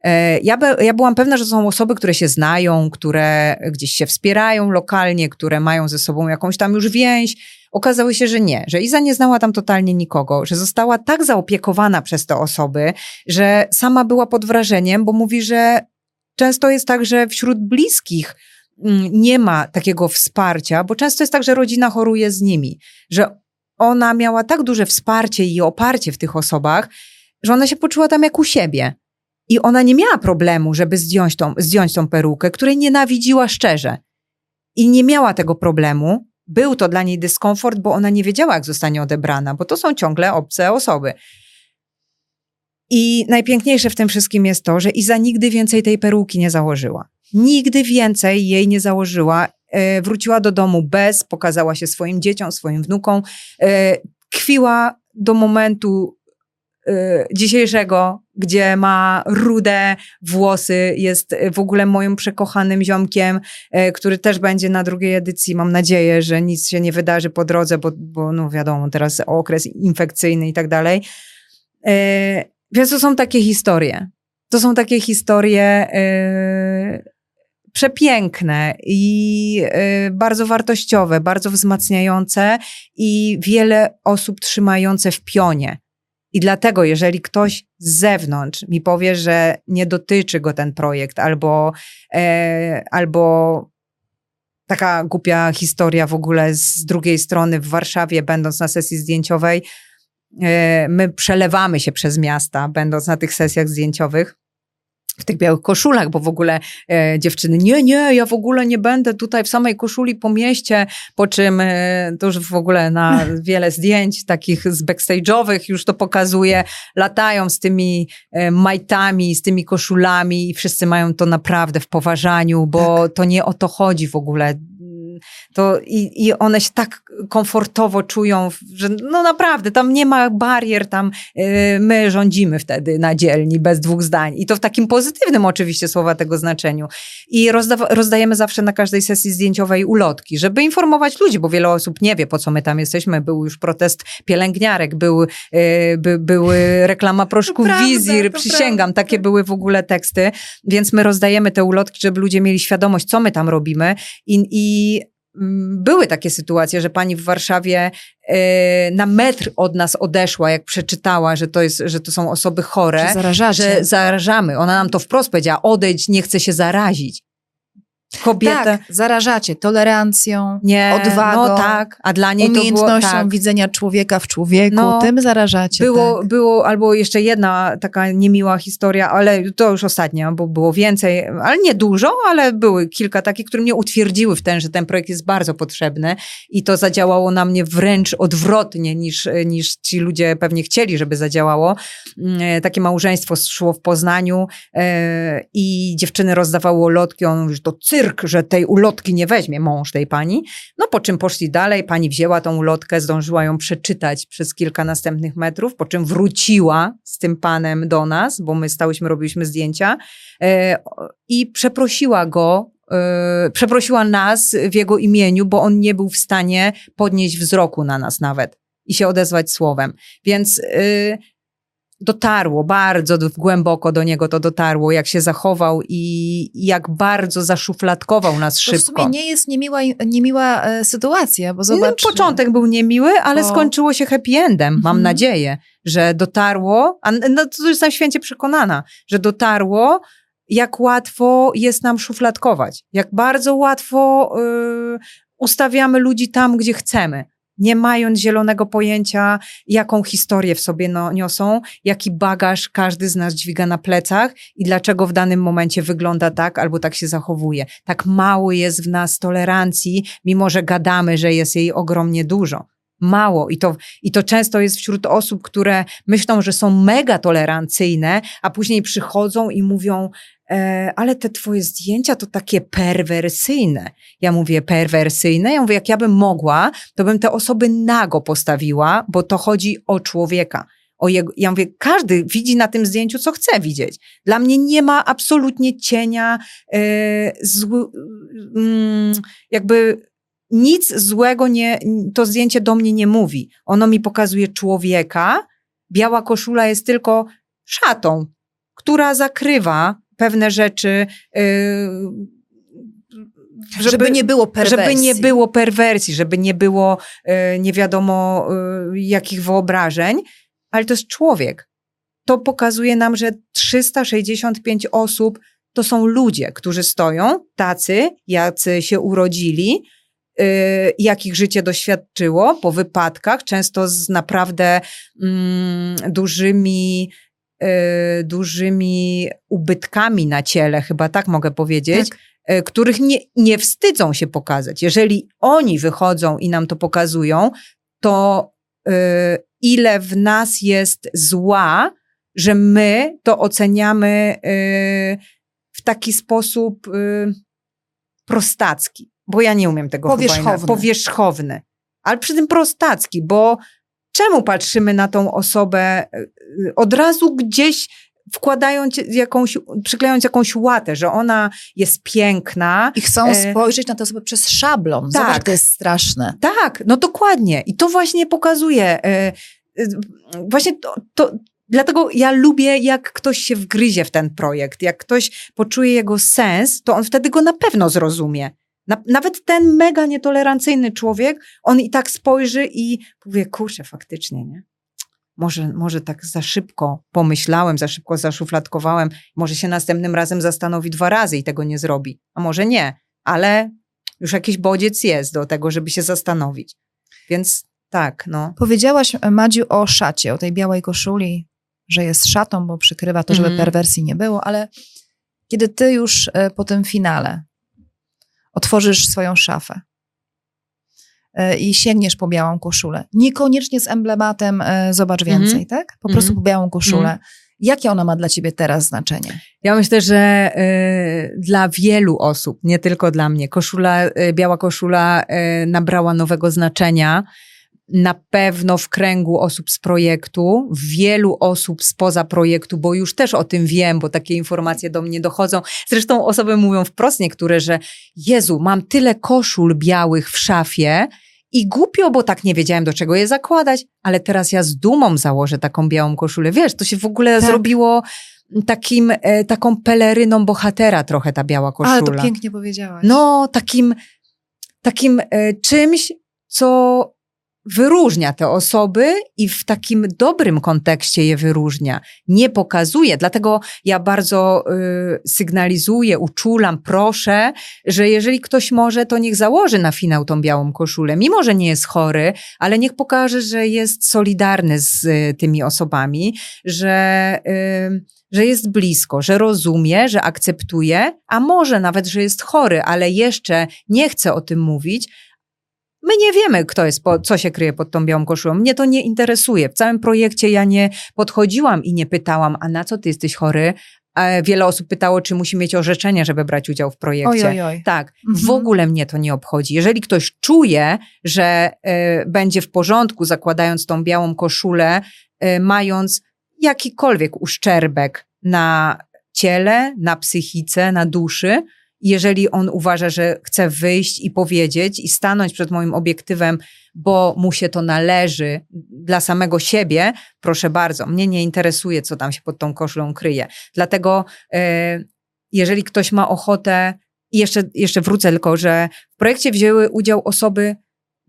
E, ja, ja byłam pewna, że są osoby, które się znają, które gdzieś się wspierają lokalnie, które mają ze sobą jakąś tam już więź. Okazało się, że nie, że Iza nie znała tam totalnie nikogo, że została tak zaopiekowana przez te osoby, że sama była pod wrażeniem, bo mówi, że często jest tak, że wśród bliskich mm, nie ma takiego wsparcia, bo często jest tak, że rodzina choruje z nimi, że ona miała tak duże wsparcie i oparcie w tych osobach, że ona się poczuła tam jak u siebie. I ona nie miała problemu, żeby zdjąć tą, zdjąć tą perukę, której nienawidziła szczerze. I nie miała tego problemu. Był to dla niej dyskomfort, bo ona nie wiedziała, jak zostanie odebrana, bo to są ciągle obce osoby. I najpiękniejsze w tym wszystkim jest to, że Iza nigdy więcej tej peruki nie założyła. Nigdy więcej jej nie założyła. E, wróciła do domu bez, pokazała się swoim dzieciom, swoim wnukom. E, kwiła do momentu dzisiejszego, gdzie ma rude włosy, jest w ogóle moim przekochanym ziomkiem, który też będzie na drugiej edycji. Mam nadzieję, że nic się nie wydarzy po drodze, bo, bo no wiadomo, teraz okres infekcyjny i tak dalej. Więc to są takie historie. To są takie historie yy, przepiękne i yy, bardzo wartościowe, bardzo wzmacniające i wiele osób trzymające w pionie. I dlatego, jeżeli ktoś z zewnątrz mi powie, że nie dotyczy go ten projekt, albo, e, albo taka głupia historia w ogóle z drugiej strony w Warszawie, będąc na sesji zdjęciowej, E, my przelewamy się przez miasta, będąc na tych sesjach zdjęciowych w tych białych koszulach, bo w ogóle e, dziewczyny, nie, nie, ja w ogóle nie będę tutaj w samej koszuli po mieście, po czym e, to już w ogóle na [LAUGHS] wiele zdjęć takich z backstage'owych już to pokazuje, latają z tymi e, majtami, z tymi koszulami i wszyscy mają to naprawdę w poważaniu, bo tak. to nie o to chodzi w ogóle to i, i one się tak komfortowo czują, że no naprawdę, tam nie ma barier, tam yy, my rządzimy wtedy na dzielni, bez dwóch zdań. I to w takim pozytywnym oczywiście słowa tego znaczeniu. I rozdajemy zawsze na każdej sesji zdjęciowej ulotki, żeby informować ludzi, bo wiele osób nie wie, po co my tam jesteśmy. Był już protest pielęgniarek, był, yy, by, były reklama proszków prawda, Wizir, przysięgam, prawda. takie były w ogóle teksty, więc my rozdajemy te ulotki, żeby ludzie mieli świadomość, co my tam robimy i, i były takie sytuacje, że pani w Warszawie e, na metr od nas odeszła, jak przeczytała, że to, jest, że to są osoby chore, że, że zarażamy. Ona nam to wprost powiedziała, odejdź, nie chce się zarazić. Kobieta. Tak, zarażacie tolerancją, nie, odwagą, no tak, a dla niej umiejętnością było, tak. widzenia człowieka w człowieku, no, tym zarażacie. Było, tak. było albo jeszcze jedna taka niemiła historia, ale to już ostatnia, bo było więcej, ale nie dużo, ale były kilka takich, które mnie utwierdziły w tym, że ten projekt jest bardzo potrzebny i to zadziałało na mnie wręcz odwrotnie niż, niż ci ludzie pewnie chcieli, żeby zadziałało. Mm, takie małżeństwo szło w Poznaniu e, i dziewczyny rozdawały lotki, on już to cyrk, że tej ulotki nie weźmie mąż tej pani. No po czym poszli dalej, pani wzięła tą ulotkę, zdążyła ją przeczytać przez kilka następnych metrów, po czym wróciła z tym panem do nas, bo my stałyśmy, robiliśmy zdjęcia e, i przeprosiła go Yy, przeprosiła nas w jego imieniu, bo on nie był w stanie podnieść wzroku na nas nawet i się odezwać słowem. Więc yy, dotarło, bardzo głęboko do niego to dotarło, jak się zachował i jak bardzo zaszufladkował nas szybko. To w sumie nie jest niemiła, niemiła e, sytuacja, bo zobacz... No, początek był niemiły, ale o... skończyło się happy endem, mam mhm. nadzieję, że dotarło, a no, to jestem święcie przekonana, że dotarło, jak łatwo jest nam szufladkować, jak bardzo łatwo y, ustawiamy ludzi tam, gdzie chcemy nie mając zielonego pojęcia, jaką historię w sobie no, niosą, jaki bagaż każdy z nas dźwiga na plecach i dlaczego w danym momencie wygląda tak albo tak się zachowuje. Tak mało jest w nas tolerancji, mimo że gadamy, że jest jej ogromnie dużo. Mało. I to, I to często jest wśród osób, które myślą, że są mega tolerancyjne, a później przychodzą i mówią, ale te twoje zdjęcia to takie perwersyjne. Ja mówię perwersyjne, ja mówię, jak ja bym mogła, to bym te osoby nago postawiła, bo to chodzi o człowieka. O jego, ja mówię, każdy widzi na tym zdjęciu, co chce widzieć. Dla mnie nie ma absolutnie cienia, e, zły, mm, jakby nic złego nie, to zdjęcie do mnie nie mówi. Ono mi pokazuje człowieka. Biała koszula jest tylko szatą, która zakrywa pewne rzeczy, yy, żeby, żeby, nie było perwersji. Żeby nie było perwersji, żeby nie było nie wiadomo yy, jakich wyobrażeń, ale to jest człowiek. To pokazuje nam, że 365 osób to są ludzie, którzy stoją, tacy, jacy się urodzili, yy, jakich życie doświadczyło po wypadkach, często z naprawdę mm, dużymi Y, dużymi ubytkami na ciele, chyba tak mogę powiedzieć, tak. Y, których nie, nie wstydzą się pokazać. Jeżeli oni wychodzą i nam to pokazują, to y, ile w nas jest zła, że my to oceniamy w taki sposób prostacki. Bo ja nie umiem tego powierzchowny. Powierzchowny. Ale przy tym prostacki, bo czemu patrzymy na tą osobę y, od razu gdzieś wkładając jakąś, przyklejając jakąś łatę, że ona jest piękna. I chcą e... spojrzeć na tę osobę przez szablon. Tak. Zobacz, to jest straszne. Tak, no dokładnie. I to właśnie pokazuje, e, e, właśnie to, to Dlatego ja lubię, jak ktoś się wgryzie w ten projekt, jak ktoś poczuje jego sens, to on wtedy go na pewno zrozumie. Na, nawet ten mega nietolerancyjny człowiek, on i tak spojrzy i powie, kurczę, faktycznie, nie? Może, może tak za szybko pomyślałem, za szybko zaszufladkowałem, może się następnym razem zastanowi dwa razy i tego nie zrobi. A może nie, ale już jakiś bodziec jest do tego, żeby się zastanowić. Więc tak, no. Powiedziałaś, Madziu, o szacie, o tej białej koszuli, że jest szatą, bo przykrywa to, żeby mm. perwersji nie było, ale kiedy ty już e, po tym finale otworzysz swoją szafę e, i sięgniesz po białą koszulę. Niekoniecznie z emblematem e, zobacz mhm. więcej, mm -hmm. tak? Po prostu mm -hmm. po białą koszulę. Mm. Jakie ona ma dla ciebie teraz znaczenie? Ja myślę, że y, dla wielu osób, nie tylko dla mnie, koszula, y, biała koszula y, nabrała nowego znaczenia na pewno w kręgu osób z projektu, wielu osób spoza projektu, bo już też o tym wiem, bo takie informacje do mnie dochodzą. Zresztą osoby mówią wprost niektóre, że Jezu, mam tyle koszul białych w szafie i głupio, bo tak nie wiedziałem, do czego je zakładać, ale teraz ja z dumą założę taką białą koszulę. Wiesz, to się w ogóle tak. zrobiło takim, e, taką peleryną bohatera trochę ta biała koszula. Ale to pięknie powiedziałaś. No, takim, takim e, czymś, co wyróżnia te osoby i w takim dobrym kontekście je wyróżnia. Nie pokazuje. Dlatego ja bardzo y, sygnalizuję, uczulam, proszę, że jeżeli ktoś może, to niech założy na finał tą białą koszulę. Mimo, że nie jest chory, ale niech pokaże, że jest solidarny z y, tymi osobami, że. Y, że jest blisko, że rozumie, że akceptuje, a może nawet, że jest chory, ale jeszcze nie chce o tym mówić, My nie wiemy, kto jest, po, co się kryje pod tą białą koszulą. Mnie to nie interesuje. W całym projekcie ja nie podchodziłam i nie pytałam, a na co ty jesteś chory? Wiele osób pytało, czy musi mieć orzeczenie, żeby brać udział w projekcie. Oj, oj, oj. Tak, mhm. w ogóle mnie to nie obchodzi. Jeżeli ktoś czuje, że y, będzie w porządku, zakładając tą białą koszulę, y, mając jakikolwiek uszczerbek na ciele, na psychice, na duszy, jeżeli on uważa, że chce wyjść i powiedzieć i stanąć przed moim obiektywem, bo mu się to należy dla samego siebie, proszę bardzo, mnie nie interesuje, co tam się pod tą koszulą kryje. Dlatego, e, jeżeli ktoś ma ochotę, i jeszcze, jeszcze wrócę tylko, że w projekcie wzięły udział osoby,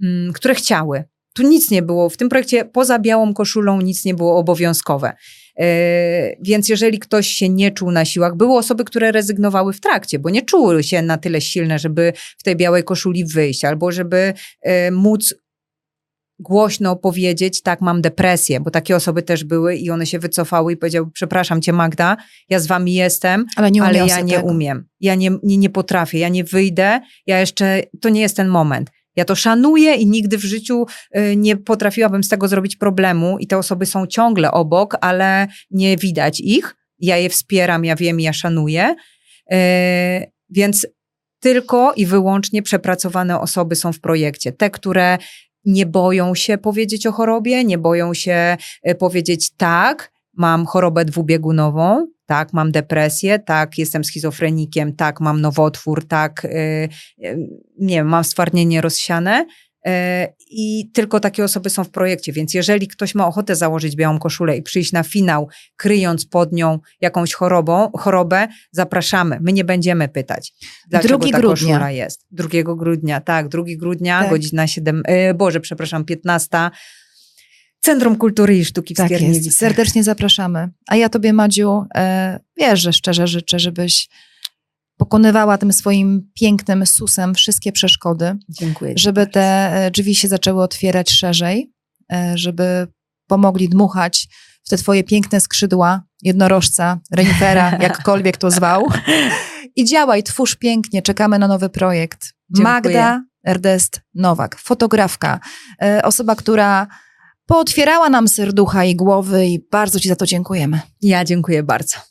mm, które chciały. Tu nic nie było, w tym projekcie poza białą koszulą nic nie było obowiązkowe. E, więc jeżeli ktoś się nie czuł na siłach, były osoby, które rezygnowały w trakcie, bo nie czuły się na tyle silne, żeby w tej białej koszuli wyjść, albo żeby e, móc głośno powiedzieć, tak, mam depresję, bo takie osoby też były i one się wycofały i powiedziały, przepraszam cię Magda, ja z wami jestem, ale, nie ale ja nie tego. umiem, ja nie, nie, nie potrafię, ja nie wyjdę, ja jeszcze, to nie jest ten moment. Ja to szanuję i nigdy w życiu y, nie potrafiłabym z tego zrobić problemu i te osoby są ciągle obok, ale nie widać ich. Ja je wspieram, ja wiem, ja szanuję. Y, więc tylko i wyłącznie przepracowane osoby są w projekcie. Te, które nie boją się powiedzieć o chorobie, nie boją się y, powiedzieć tak, mam chorobę dwubiegunową, tak, mam depresję, tak, jestem schizofrenikiem, tak, mam nowotwór, tak, yy, nie wiem, mam stwardnienie rozsiane, E, I tylko takie osoby są w projekcie, więc jeżeli ktoś ma ochotę założyć białą koszulę i przyjść na finał, kryjąc pod nią jakąś chorobą, chorobę, zapraszamy. My nie będziemy pytać, dlaczego 2 ta grudnia. koszula jest. 2 grudnia, tak, 2 grudnia, Tak. godzina 7, e, Boże, przepraszam, 15. Centrum Kultury i Sztuki w Tak. Serdecznie zapraszamy. A ja tobie, Madziu, e, wierzę, szczerze życzę, żebyś pokonywała tym swoim pięknym susem wszystkie przeszkody, Dziękuję. żeby bardzo. te e, drzwi się zaczęły otwierać szerzej, e, żeby pomogli dmuchać w te twoje piękne skrzydła jednorożca, renifera, [LAUGHS] jakkolwiek to zwał. I działaj, twórz pięknie, czekamy na nowy projekt. Dziękuję. Magda Erdest Nowak, fotografka, e, osoba, która pootwierała nam serducha i głowy i bardzo ci za to dziękujemy. Ja dziękuję bardzo.